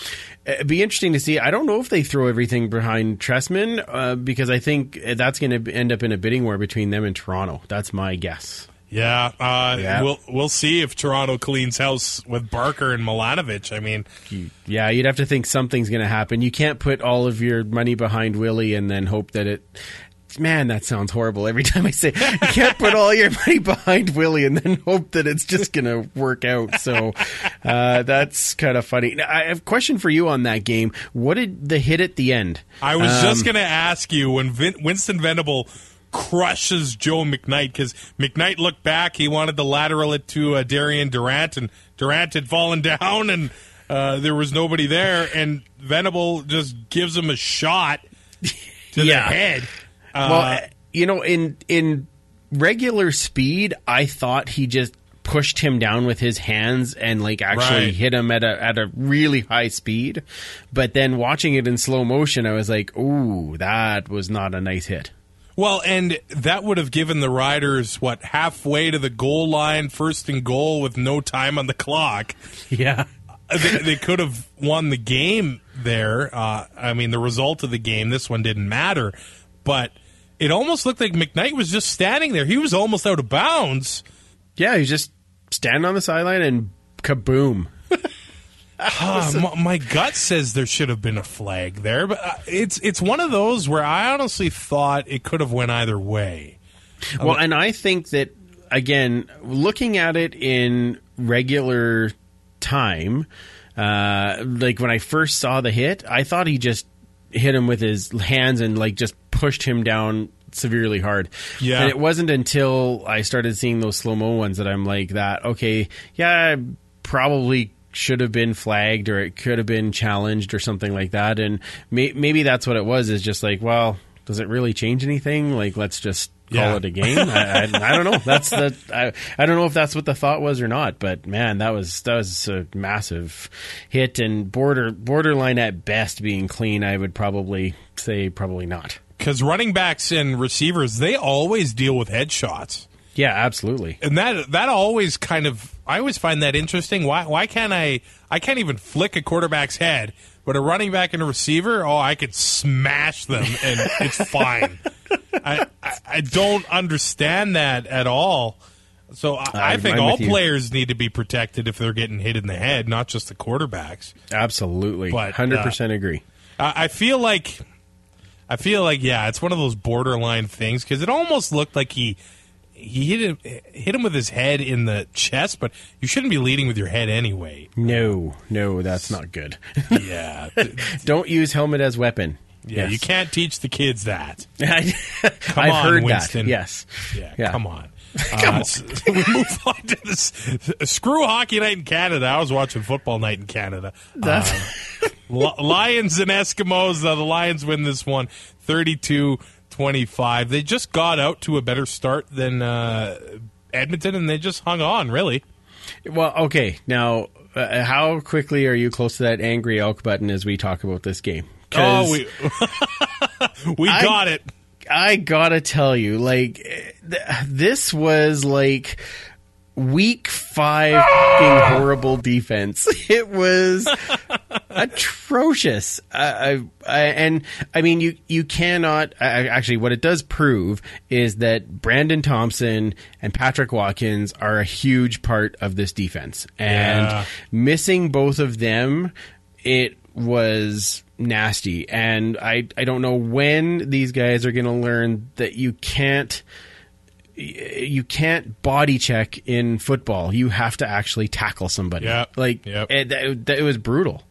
it'd be interesting to see. I don't know if they throw everything behind Trestman uh, because I think that's going to end up in a bidding war between them and Toronto. That's my guess. Yeah, uh, Yeah. we'll we'll see if Toronto cleans house with Barker and Milanovich. I mean, Yeah, you'd have to think something's going to happen. You can't put all of your money behind Willy and then hope that it. Man, that sounds horrible every time I say. It. You can't put all your money behind Willy and then hope that it's just going to work out. So uh, that's kind of funny. Now, I have a question for you on that game. What did the hit at the end? I was Um, just going to ask you when Vin- Winston Venable crushes Joe McKnight because McKnight looked back. He wanted to lateral it to uh, Darian Durant, and Durant had fallen down, and uh, there was nobody there. And Venable just gives him a shot to Yeah. the head. well, Uh, you know, in in regular speed, I thought he just pushed him down with his hands and like actually Right. hit him at a at a really high speed. But then watching it in slow motion, I was like, "Ooh, that was not a nice hit." Well, and that would have given the Riders what halfway to the goal line, first and goal with no time on the clock. Yeah. they, they could have won the game there. Uh, I mean, the result of the game, this one didn't matter, but it almost looked like McKnight was just standing there. He was almost out of bounds. Yeah, he's just standing on the sideline and kaboom. Uh, my, my gut says there should have been a flag there, but uh, it's it's one of those where I honestly thought it could have went either way. Well, and I think that again, looking at it in regular time, uh, like when I first saw the hit, I thought he just hit him with his hands and like just pushed him down severely hard. Yeah. and it wasn't until I started seeing those slow mo ones that I'm like that. Okay, yeah, probably should have been flagged or it could have been challenged or something like that and may- maybe that's what it was is just like well does it really change anything like let's just call Yeah. it a game. I, I, I don't know. That's the I, I don't know if that's what the thought was or not. But man, that was that was a massive hit and border borderline at best being clean. I would probably say probably not. Because running backs and receivers, they always deal with headshots. Yeah, absolutely. and that that always kind of I always find that interesting. Why why can't I I can't even flick a quarterback's head, but a running back and a receiver, oh, I could smash them and it's fine. I, I I don't understand that at all. So I, I think all players need to be protected if they're getting hit in the head, not just the quarterbacks. Absolutely, But, uh, hundred percent agree. I, I feel like I feel like yeah, it's one of those borderline things because it almost looked like he he hit him hit him with his head in the chest, but you shouldn't be leading with your head anyway. No, no, that's not good. Yeah, don't use helmet as weapon. yeah, you can't teach the kids that. I, Come I've on, heard Winston. that. Yes. Yeah, Yeah. come on. come uh, on. we move on to this. Uh, screw hockey night in Canada. I was watching football night in Canada. That's um, Li- Lions and Eskimos. Uh, the Lions win this one 32 25. They just got out to a better start than uh, Edmonton and they just hung on, really. well. Okay, now uh, how quickly are you close to that angry elk button as we talk about this game? Oh, we, we I- got it. I gotta tell you, like, th- this was like week five fucking horrible defense. It was atrocious. Uh, I, and I mean, you you cannot actually. What it does prove is that Brandon Thompson and Patrick Watkins are a huge part of this defense, and Yeah. missing both of them, it was nasty. And I I don't know when these guys are going to learn that you can't you can't body check in football. You have to actually tackle somebody. Yep. Like Yep. It, it, it was brutal.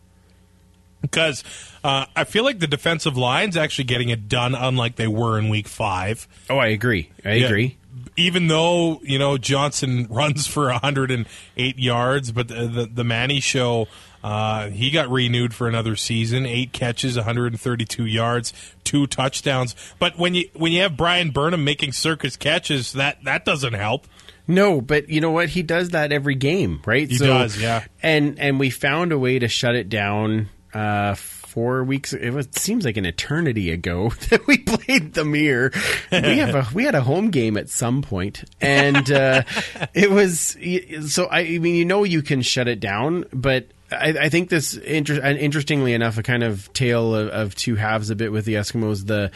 because uh, I feel like the defensive line's actually getting it done, unlike they were in Week Five. Oh, I agree. I Yeah. agree. Even though you know Johnson runs for 108 yards, but the the, the Manny show, uh, he got renewed for another season. Eight catches, 132 yards, two touchdowns. But when you when you have Bryan Burnham making circus catches, that that doesn't help. No, but you know what? He does that every game, right? He does, yeah. And and we found a way to shut it down. Uh, four weeks. It was seems like an eternity ago that we played the mirror. We have a we had a home game at some point, and uh, it was so. I, I mean, you know, you can shut it down, but. I, I think this, inter- interestingly enough, a kind of tale of, of two halves a bit with the Eskimos. The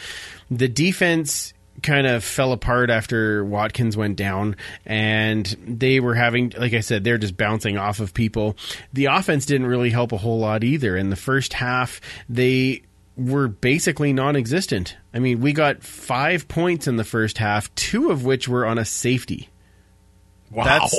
the defense kind of fell apart after Watkins went down, and they were having, like I said, they're just bouncing off of people. The offense didn't really help a whole lot either. In the first half, they were basically non-existent. I mean, we got five points in the first half, two of which were on a safety. Wow. That's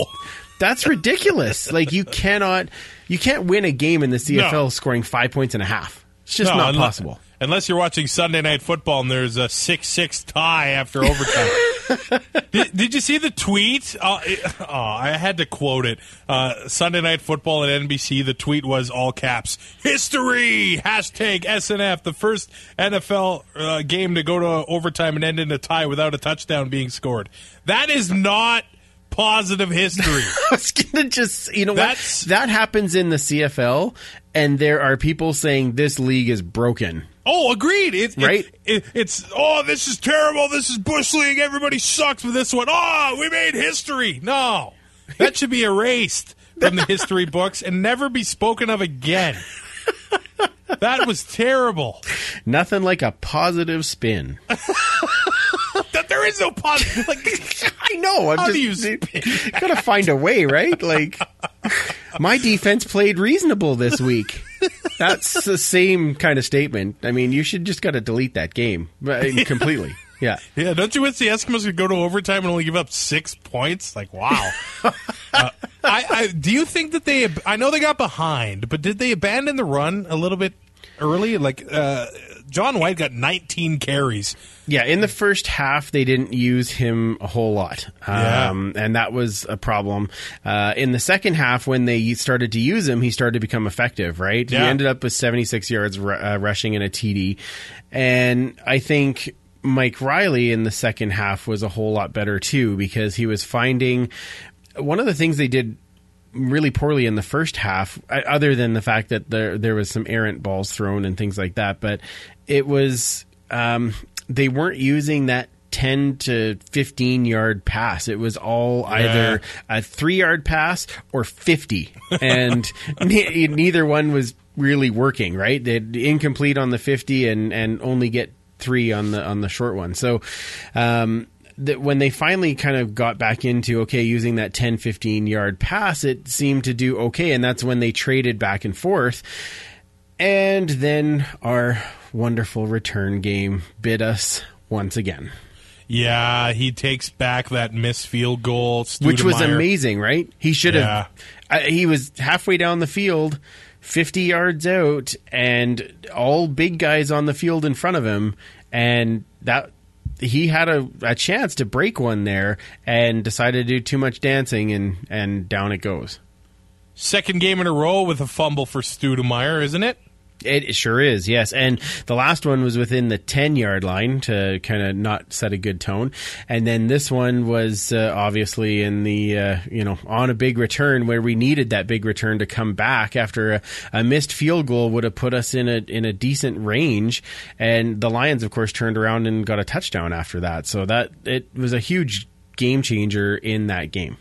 that's ridiculous. like you cannot, you can't win a game in the CFL No. scoring five points and a half. It's just No, not unless- possible. Unless you're watching Sunday Night Football and there's a six-six tie after overtime. did, did you see the tweet? Uh, it- oh, I had to quote it. Uh, Sunday Night Football at NBC. The tweet was all caps: "History!" Hashtag SNF. The first NFL uh, game to go to overtime and end in a tie without a touchdown being scored. That is not positive history. I was gonna just, you know That's- what? That happens in the CFL, and there are people saying this league is broken. Oh, agreed. It, it- Right? It, it's oh, this is terrible. This is bush league. Everybody sucks with this one. Oh, we made history. No, that should be erased from the history books and never be spoken of again. That was terrible. Nothing like a positive spin. That there is no positive. Like, I know. I'm How just do you gotta find a way, right? Like my defense played reasonable this week. That's the same kind of statement. I mean, you should just got to delete that game completely. Yeah. yeah, don't you wish the Eskimos could go to overtime and only give up six points? Like, wow. uh, I, I do you think that they? I know they got behind, but did they abandon the run a little bit early? Like, uh, John White got 19 carries. Yeah, in the first half, they didn't use him a whole lot, Yeah. um, and that was a problem. Uh, in the second half, when they started to use him, he started to become effective. Right, Yeah. he ended up with seventy six yards ru- uh, rushing and a TD, and I think Mike Reilly in the second half was a whole lot better too because he was finding one of the things they did really poorly in the first half, other than the fact that there there was some errant balls thrown and things like that. But it was um, they weren't using that. 10 to 15 yard pass. It was all either a three yard pass or 50. And ne- neither one was really working, right? They'd incomplete on the 50 and, and only get three on the, on the short one. So, um, that when they finally kind of got back into okay using that 10 15 yard pass it seemed to do okay and that's when they traded back and forth. And then our wonderful return game bit us once again. Yeah, he takes back that missed field goal, which was amazing right? He should have uh, he was halfway down the field 50 yards out and all big guys on the field in front of him and that he had a, a chance to break one there and decided to do too much dancing and and down it goes Second game in a row with a fumble for Studemeyer, isn't it? It sure is, yes. And the last one was within the 10 yard line to kind of not set a good tone. And then this one was uh, obviously in the, uh, you know, on a big return where we needed that big return to come back after a, a missed field goal would have put us in a, in a decent range. And the Lions, of course, turned around and got a touchdown after that. So that, it was a huge game changer in that game.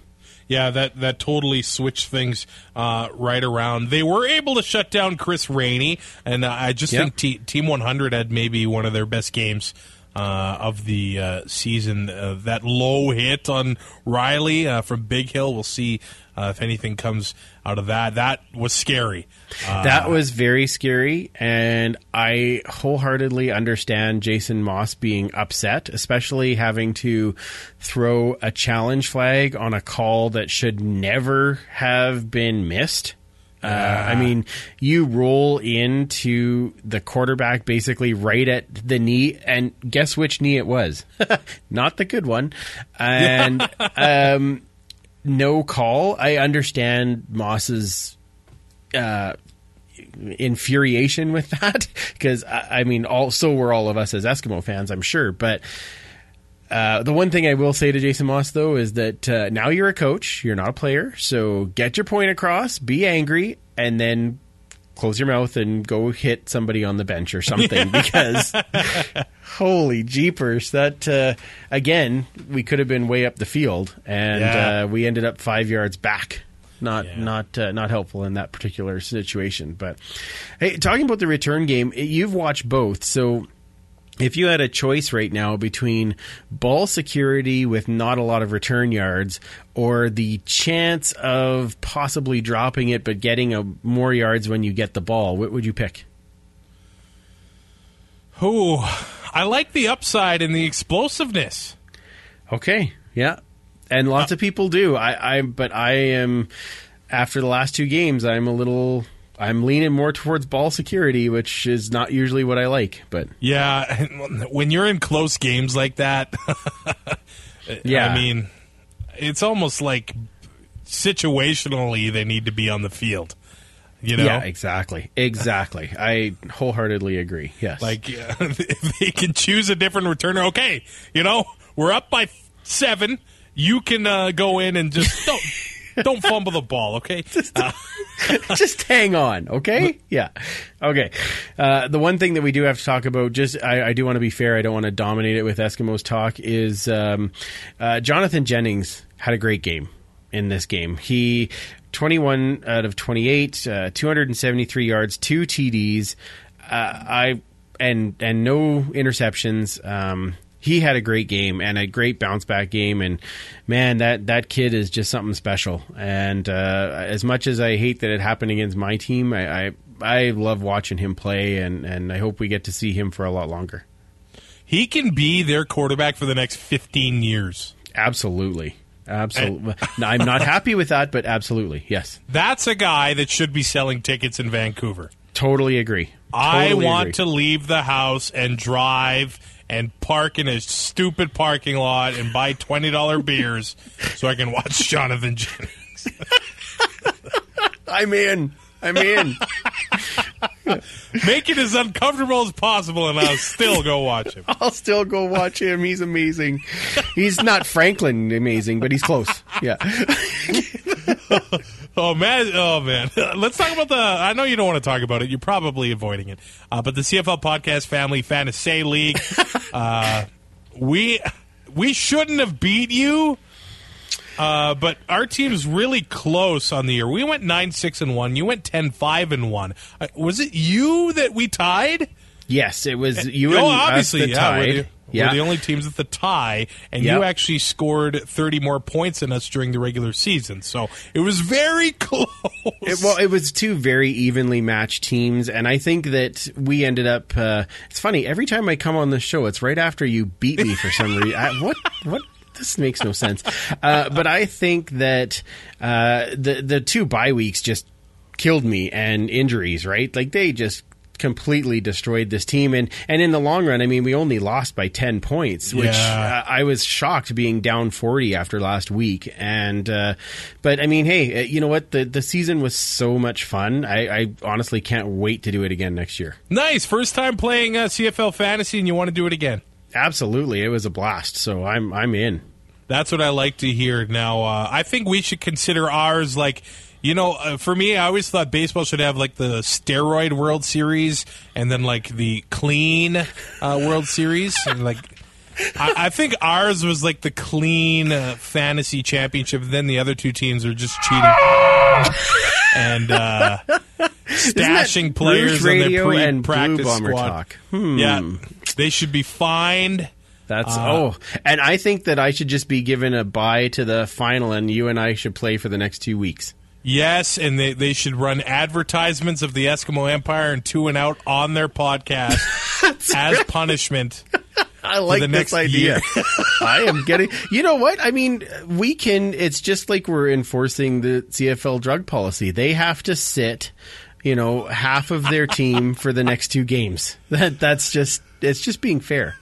Yeah, that that totally switched things uh, right around. They were able to shut down Chris Rainey, and uh, I just Yeah. think T- Team 100 had maybe one of their best games. Uh, of the uh, season, uh, that low hit on Reilly uh, from Big Hill. We'll see uh, if anything comes out of that. That was scary. Uh, That was very scary, and I wholeheartedly understand Jason Maas being upset, especially having to throw a challenge flag on a call that should never have been missed. Uh, I mean, you roll into the quarterback basically right at the knee, and guess which knee it was? Not the good one. And um, no call. I understand Maas's uh, infuriation with that because I, I mean, also we're all of us as Eskimo fans, I'm sure. But uh, the one thing I will say to Jason Maas though is that uh, now you're a coach, you're not a player, so get your point across, be angry, and then close your mouth and go hit somebody on the bench or something because holy jeepers that uh, again we could have been way up the field and Yeah. uh, we ended up five yards back not Yeah. not uh, not helpful in that particular situation but hey talking about the return game you've watched both so if you had a choice right now between ball security with not a lot of return yards or the chance of possibly dropping it but getting a, more yards when you get the ball, what would you pick? Ooh, I like the upside and the explosiveness. Okay, yeah, and lots uh, of people do. I, I, but I am after the last two games, I'm a little, I'm leaning more towards ball security, which is not usually what I like. But Yeah, when you're in close games like that, yeah, I mean, it's almost like situationally they need to be on the field. You know, yeah, exactly, exactly. I wholeheartedly agree. Yes, like uh, if they can choose a different returner. Okay, you know, we're up by seven. You can uh, go in and just don't don't fumble the ball. Okay, Uh, just hang on, okay? Yeah, okay. Uh, the one thing that we do have to talk about, just I, I do want to be fair. I don't want to dominate it with Eskimos talk. Is um, uh, Jonathan Jennings had a great game in this game. He 21 out of 28, uh, 273 yards, two TDs. Uh, I and and no interceptions. Um, he had a great game and a great bounce back game, and man, that that kid is just something special. And uh, as much as I hate that it happened against my team, I, I I love watching him play, and and I hope we get to see him for a lot longer. he can be their quarterback for the next fifteen years. Absolutely. Absolutely. I'm not happy with that, but absolutely. Yes. That's a guy that should be selling tickets in Vancouver. Totally agree. I want agree. to leave the house and drive and park in a stupid parking lot and buy twenty dollar beers so I can watch Jonathan Jennings. I'm in. I'm in. Make it as uncomfortable as possible, and I'll still go watch him. I'll still go watch him. He's amazing. He's not Franklin amazing, but he's close. Yeah. Oh man, oh man. Let's talk about the. I know you don't want to talk about it. You're probably avoiding it. Uh, but the CFL Podcast Family Fantasy League. Uh, we we shouldn't have beat you. Uh, but our team's really close on the year. We went nine six and one. You went 10-5 and one. Uh, was it you that we tied? Yes, it was you oh, and obviously, us yeah. We're the, yeah. we're the only teams at the tie, and Yep. you actually scored thirty more points than us during the regular season. So it was very close. It, well, it was two very evenly matched teams, and I think that we ended up. Uh, it's funny every time I come on the show, it's right after you beat me for some reason. I, what? What? This makes no sense. Uh, but I think that uh, the the two bye weeks just killed me, and injuries. Right? Like they just completely destroyed this team and and in the long run I mean we only lost by 10 points which Yeah. uh, I was shocked being down 40 after last week and uh, but I mean hey uh, you know what the the season was so much fun I, I honestly can't wait to do it again next year nice first time playing uh, CFL fantasy, and you want to do it again. absolutely it was a blast so I'm I'm in That's what I like to hear. Now, uh, I think we should consider ours like. You know, uh, for me, I always thought baseball should have like the steroid World Series and then like the clean uh, World Series. And like, I, I think ours was like the clean uh, fantasy championship. Then the other two teams are just cheating and uh, stashing players on their pre-practice squad. Hmm. Yeah, they should be fined. That's Uh, oh, and I think that I should just be given a bye to the final, and you and I should play for the next two weeks. Yes, and they, they should run advertisements of the Eskimo Empire and two and out on their podcast as punishment. I like the this next idea. I am getting. You know what? I mean, we can. It's just like we're enforcing the CFL drug policy. They have to sit. You know, half of their team for the next two games. That that's just. It's just being fair.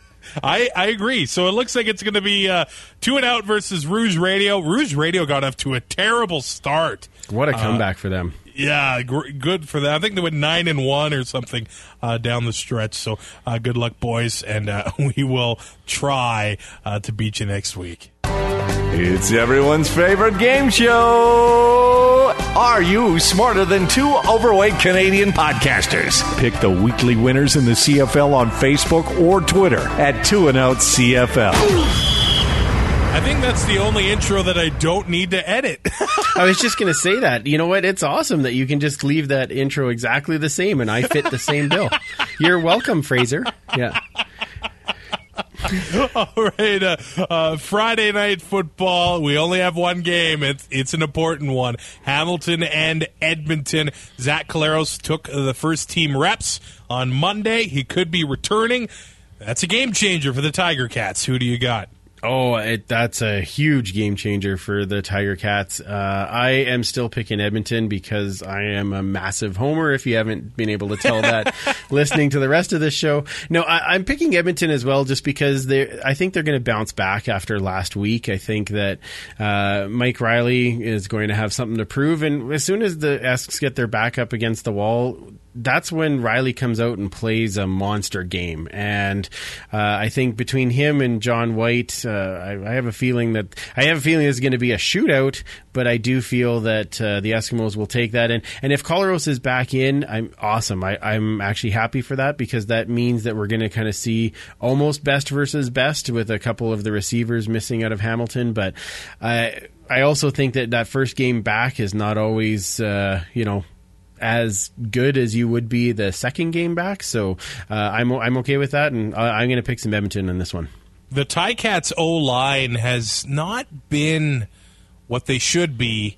I, I agree. So it looks like it's going to be uh, two and out versus Rouge Radio. Rouge Radio got off to a terrible start. What a comeback for them. Yeah, gr- good for them. I think they went nine and one or something uh, down the stretch. So uh, good luck, boys, and uh, we will try uh, to beat you next week. It's everyone's favorite game show. Are you smarter than two overweight Canadian podcasters? Pick the weekly winners in the CFL on Facebook or Twitter at 2 and Out CFL. I think that's the only intro that I don't need to edit. I was just going to say that. You know what? It's awesome that you can just leave that intro exactly the same, and I fit the same bill. You're welcome, Fraser. Yeah. All right, uh, uh, Friday night football. We only have one game. It's it's an important one. Hamilton and Edmonton. Zach Collaros took the first team reps on Monday. He could be returning. That's a game changer for the Tiger Cats. Who do you got? Oh, it, that's a huge game changer for the Tiger Cats. Uh, I am still picking Edmonton because I am a massive homer. If you haven't been able to tell that, listening to the rest of this show, no, I, I'm picking Edmonton as well, just because they. I think they're going to bounce back after last week. I think that uh, Mike Reilly is going to have something to prove, and as soon as the Esks get their back up against the wall, that's when Reilly comes out and plays a monster game. And uh, I think between him and John White, uh, I, I have a feeling that I have a feeling it's going to be a shootout. But I do feel that uh, the Eskimos will take that. And and if Collaros is back in, I'm awesome. I, I'm actually happy for that because that means that we're going to kind of see almost best versus best with a couple of the receivers missing out of Hamilton. But I. I also think that that first game back is not always, uh, you know, as good as you would be the second game back. So uh, I'm I'm okay with that, and I, I'm going to pick some Edmonton in this one. The Ticats O line has not been what they should be,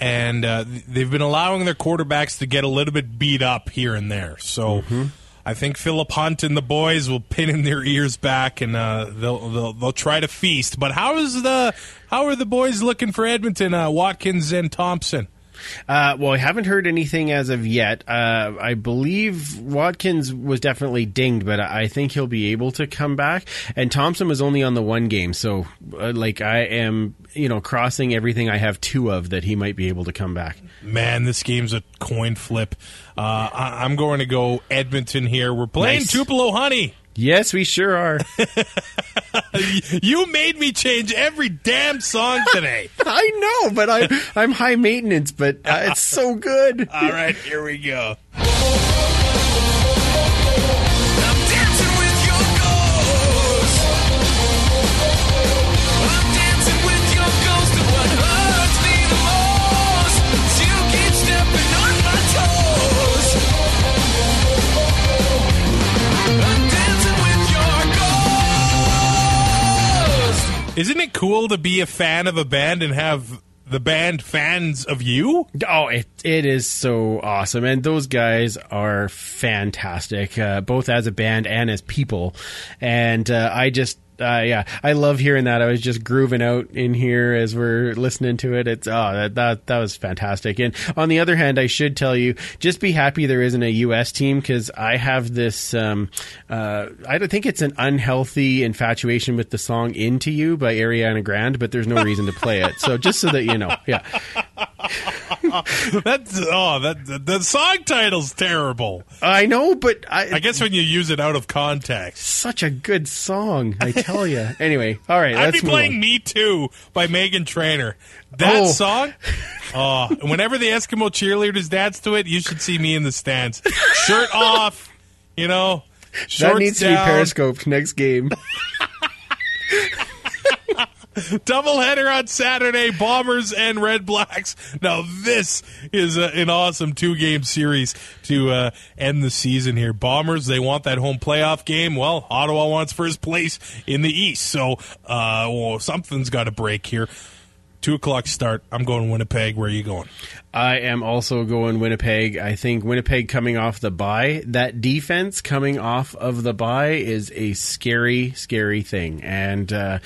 and uh, they've been allowing their quarterbacks to get a little bit beat up here and there. So. I think Phillip Hunt and the boys will pin in their ears back, and uh, they'll, they'll they'll try to feast. But how is the how are the boys looking for Edmonton? Uh, Watkins and Thompson. Uh, well, I haven't heard anything as of yet. Uh, I believe Watkins was definitely dinged, but I think he'll be able to come back. And Thompson was only on the one game, so uh, like I am, you know, crossing everything I have two of that he might be able to come back. Man, this game's a coin flip. Uh, I- I'm going to go Edmonton here. We're playing Nice. Tupelo Honey. Yes, we sure are. You made me change every damn song today. I know, but I I'm high maintenance, but uh, it's so good. All right, here we go. Isn't it cool to be a fan of a band and have the band fans of you? Oh, it it is so awesome, and those guys are fantastic, uh, both as a band and as people. And uh, I just, uh, yeah, I love hearing that. I was just grooving out in here as we're listening to it. It's oh, that that that was fantastic. And on the other hand, I should tell you, just be happy there isn't a U.S. team because I have this. Um, uh, I don't think it's an unhealthy infatuation with the song "Into You" by Ariana Grande, but there's no reason to play it. So just so that you know, yeah. That's oh, that the, the song title's terrible. I know, but I, I guess when you use it out of context. such a good song. I tell you. anyway, all right, I'd let's be playing on. "Me Too" by Meghan Trainor. That Oh. song. Oh, whenever the Eskimo cheerleaders dance to it, you should see me in the stands, shirt off. You know, That needs to be periscoped next game. Doubleheader on Saturday, Bombers and Red Blacks. Now this is a, an awesome two-game series to uh, end the season here. Bombers, they want that home playoff game. Well, Ottawa wants first place in the East, so uh, well, something's got to break here. Two o'clock start. I'm going Winnipeg. Where are you going? I am also going Winnipeg. I think Winnipeg coming off the bye, that defense coming off of the bye is a scary, scary thing. And uh,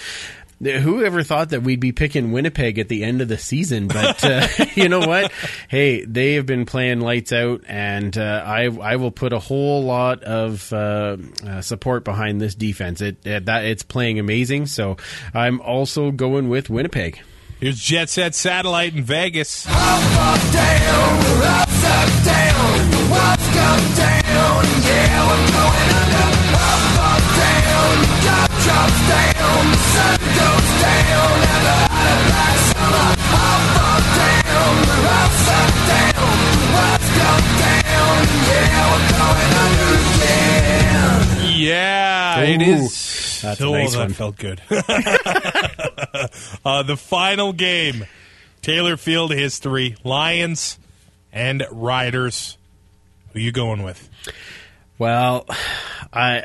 whoever thought that we'd be picking Winnipeg at the end of the season? But uh, you know what? Hey, they have been playing lights out, and uh, I I will put a whole lot of uh, uh, support behind this defense. It, it that it's playing amazing. So I'm also going with Winnipeg. Here's Jet Set Satellite in Vegas. Yeah, it is. that's a nice that one. felt good. uh, the final game, Taylor Field history, Lions and Riders. Who you going with? Well, I,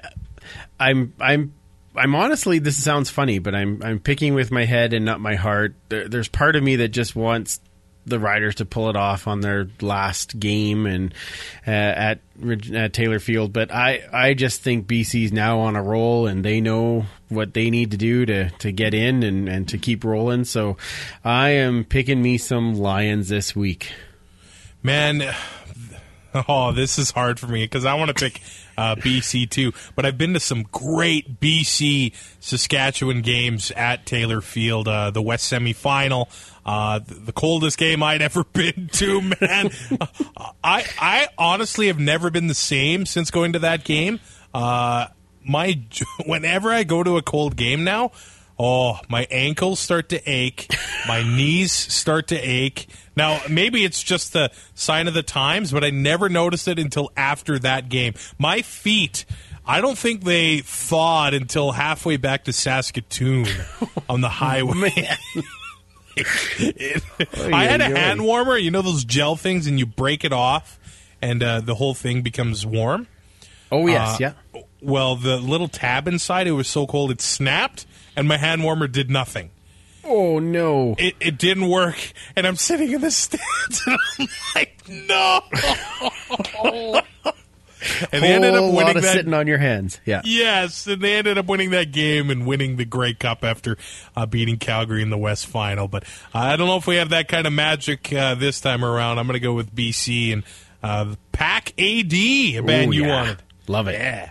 I'm, I'm, I'm honestly. This sounds funny, but I'm, I'm picking with my head and not my heart. There, there's part of me that just wants the Riders to pull it off on their last game and uh, at, at Taylor Field, but I, I just think BC's now on a roll and they know what they need to do to, to get in and, and to keep rolling. So I am picking me some Lions this week. Man, oh, this is hard for me because I want to pick uh, BC too. But I've been to some great BC Saskatchewan games at Taylor Field. Uh, the West semifinal, uh, th- the coldest game I'd ever been to. Man, I I honestly have never been the same since going to that game. Uh, my whenever I go to a cold game now. Oh, my ankles start to ache. My knees start to ache. Now, maybe it's just the sign of the times, but I never noticed it until after that game. My feet, I don't think they thawed until halfway back to Saskatoon on the highway. It- I had a hand warmer, you know those gel things, and you break it off, and uh, the whole thing becomes warm. Oh, yes, Uh, yeah. Well, the little tab inside, it was so cold it snapped, and my hand warmer did nothing. Oh, no. It, it didn't work, and I'm sitting in the stands, and I'm like, no. and they ended up Whole lot winning of that. sitting on your hands. Yeah. Yes, and they ended up winning that game and winning the Grey Cup after uh, beating Calgary in the West Final. But uh, I don't know if we have that kind of magic uh, this time around. I'm going to go with BC and uh, Pack A.D., a band Ooh, you yeah. wanted. Love it. Yeah.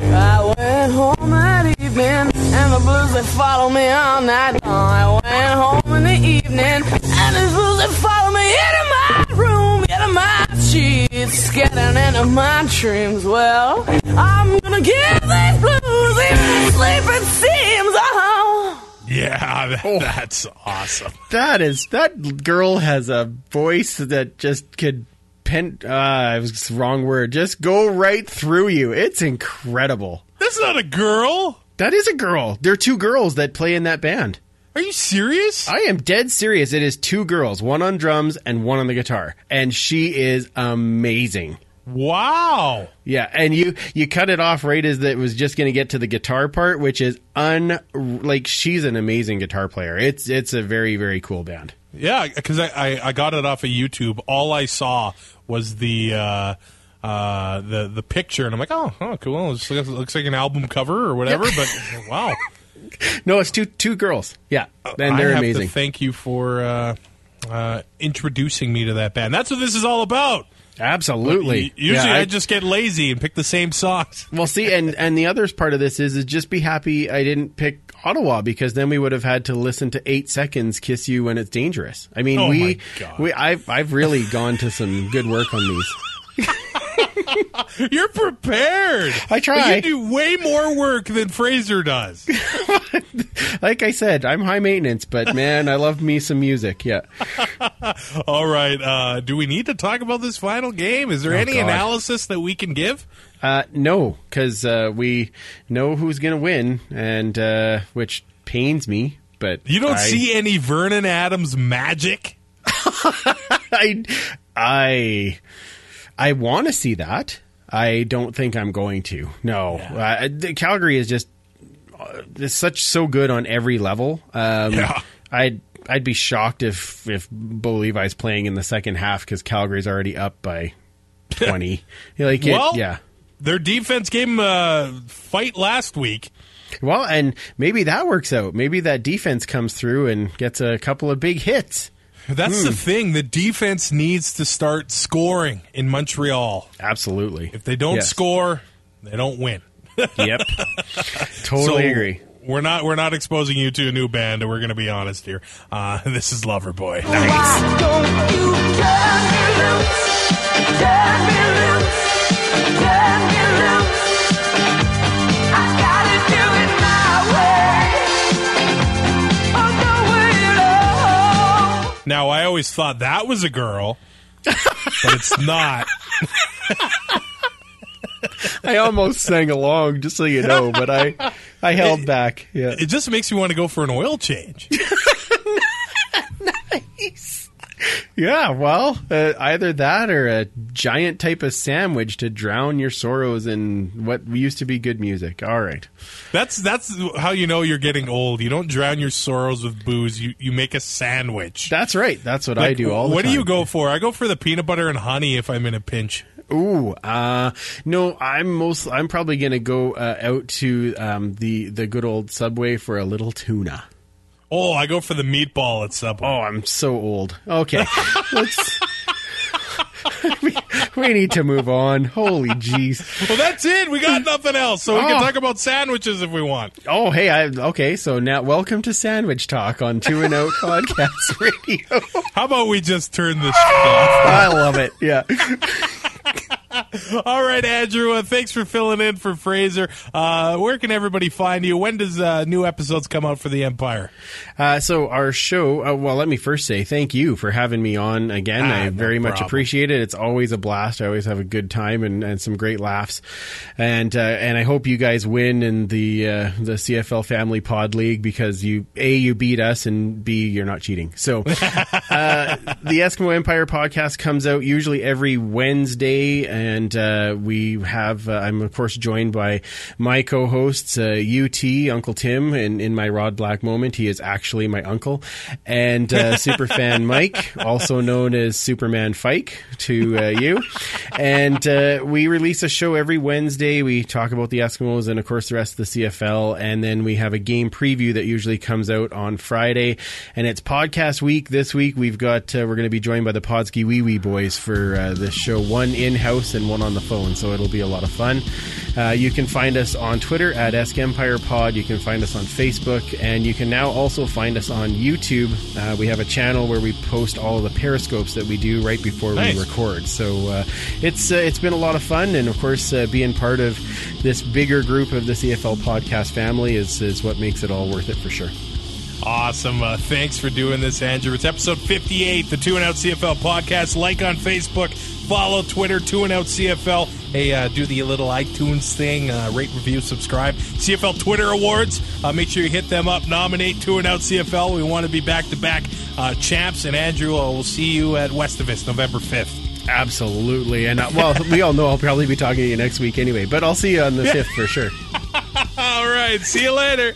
I went home that evening, and the blues they follow me all night long. I went home in the evening, and the blues they follow me into my room, into my sheets, getting into my dreams. Well, I'm gonna give these blues even sleep it seems. Oh. Yeah, that- oh. that's awesome. That is that girl has a voice that just could pen. Uh, it was the wrong word. Just go right through you. It's incredible. That's not a girl. That is a girl. There are two girls that play in that band. Are you serious? I am dead serious. It is two girls, one on drums and one on the guitar, and she is amazing. Wow. Yeah, and you you cut it off right as that was just going to get to the guitar part, which is un like she's an amazing guitar player. It's it's a very very cool band. Yeah, because I, I, I got it off of YouTube. All I saw was the uh, uh, the the picture, and I'm like, oh, oh cool. It looks, it looks like an album cover or whatever. But wow, No, it's two two girls. Yeah, and they're I have amazing. To thank you for uh, uh, introducing me to that band. That's what this is all about. Absolutely. U- Usually, Yeah, I, just get lazy and pick the same songs. well see, and and the other part of this is is just be happy I didn't pick Ottawa because then we would have had to listen to eight seconds "Kiss You When It's Dangerous." I mean, Oh we my God. we I've I've really gone to some good work on these. You're prepared. I try. You do way more work than Fraser does. like I said, I'm high maintenance, but man, I love me some music. Yeah. All right. Uh, do we need to talk about this final game? Is there any God. analysis that we can give? Uh, no, because uh, we know who's going to win, and uh, which pains me. But You don't I- see any Vernon Adams magic? I I I want to see that. I don't think I'm going to. No, uh, the- Calgary is just uh, such so good on every level. Um, Yeah. I'd I'd be shocked if if Bo Levi's playing in the second half because Calgary's already up by twenty. like it- Well- yeah. Their defense gave game uh, fight last week. Well, and maybe that works out. Maybe that defense comes through and gets a couple of big hits. That's Hmm. the thing. The defense needs to start scoring in Montreal. Absolutely. If they don't Yes. score, they don't win. Yep. totally So, agree. We're not we're not exposing you to a new band, and we're going to be honest here. Uh, this is Loverboy. Why Now, I always thought that was a girl, but it's not. I almost sang along, just so you know, but I I held back. Yeah. It just makes me want to go for an oil change. Yeah, well, uh, either that or a giant type of sandwich to drown your sorrows in what used to be good music. All right. That's that's how you know you're getting old. You don't drown your sorrows with booze. You you make a sandwich. That's right. That's what I do all the time. What do you go for? I go for the peanut butter and honey if I'm in a pinch. Ooh, uh, no, I'm most. I'm probably gonna go uh, out to um, the the good old Subway for a little tuna. Oh, I go for the meatball at Subway. Oh, I'm so old. Okay, let's. we, we need to move on. Holy jeez. Well, that's it. We got nothing else, so we can Oh. talk about sandwiches if we want. Oh, hey, I okay. So now, welcome to Sandwich Talk on Two and Out Podcast Radio. How about we just turn this off? I love it. Yeah. All right, Andrew. Uh, thanks for filling in for Fraser. Uh, where can everybody find you? When does uh, new episodes come out for the Empire? Uh, so our show. Uh, well, let me first say thank you for having me on again. Ah, I no very much appreciate it. It's always a blast. I always have a good time and, and some great laughs. And uh, and I hope you guys win in the uh, the CFL Family Pod League because you a you beat us and b you're not cheating. So uh, the Eskimo Empire podcast comes out usually every Wednesday, and uh, we have. Uh, I'm of course joined by my co-hosts, uh, UT Uncle Tim, and in my Rod Black moment, he is actually my uncle, and uh, Superfan Mike, also known as Superman Fike to uh, you, and uh, we release a show every Wednesday. We talk about the Eskimos and of course the rest of the CFL, and then we have a game preview that usually comes out on Friday, and it's podcast week. This week we've got uh, we're going to be joined by the Podsky Wee Wee Boys for uh, this show, one in house and one on the phone, so it'll be a lot of fun. Uh, you can find us on Twitter at Esk Empire Pod. You can find us on Facebook, and you can now also find us on YouTube. Uh, we have a channel where we post all of the periscopes that we do right before Nice. we record. So uh, it's uh, it's been a lot of fun, and of course, uh, being part of this bigger group of the CFL podcast family is is what makes it all worth it for sure. Awesome. Uh, thanks for doing this, Andrew. It's episode 58, the Two and Out CFL podcast. Like on Facebook, follow Twitter, Two and Out CFL. Hey, uh, do the little iTunes thing, uh, rate, review, subscribe. CFL Twitter Awards, uh, make sure you hit them up. Nominate Two and Out CFL. We want to be back to back champs. And Andrew, uh, we'll see you at Westivus November 5th. Absolutely, and uh, well, we all know I'll probably be talking to you next week anyway, but I'll see you on the fifth for sure. All right. See you later.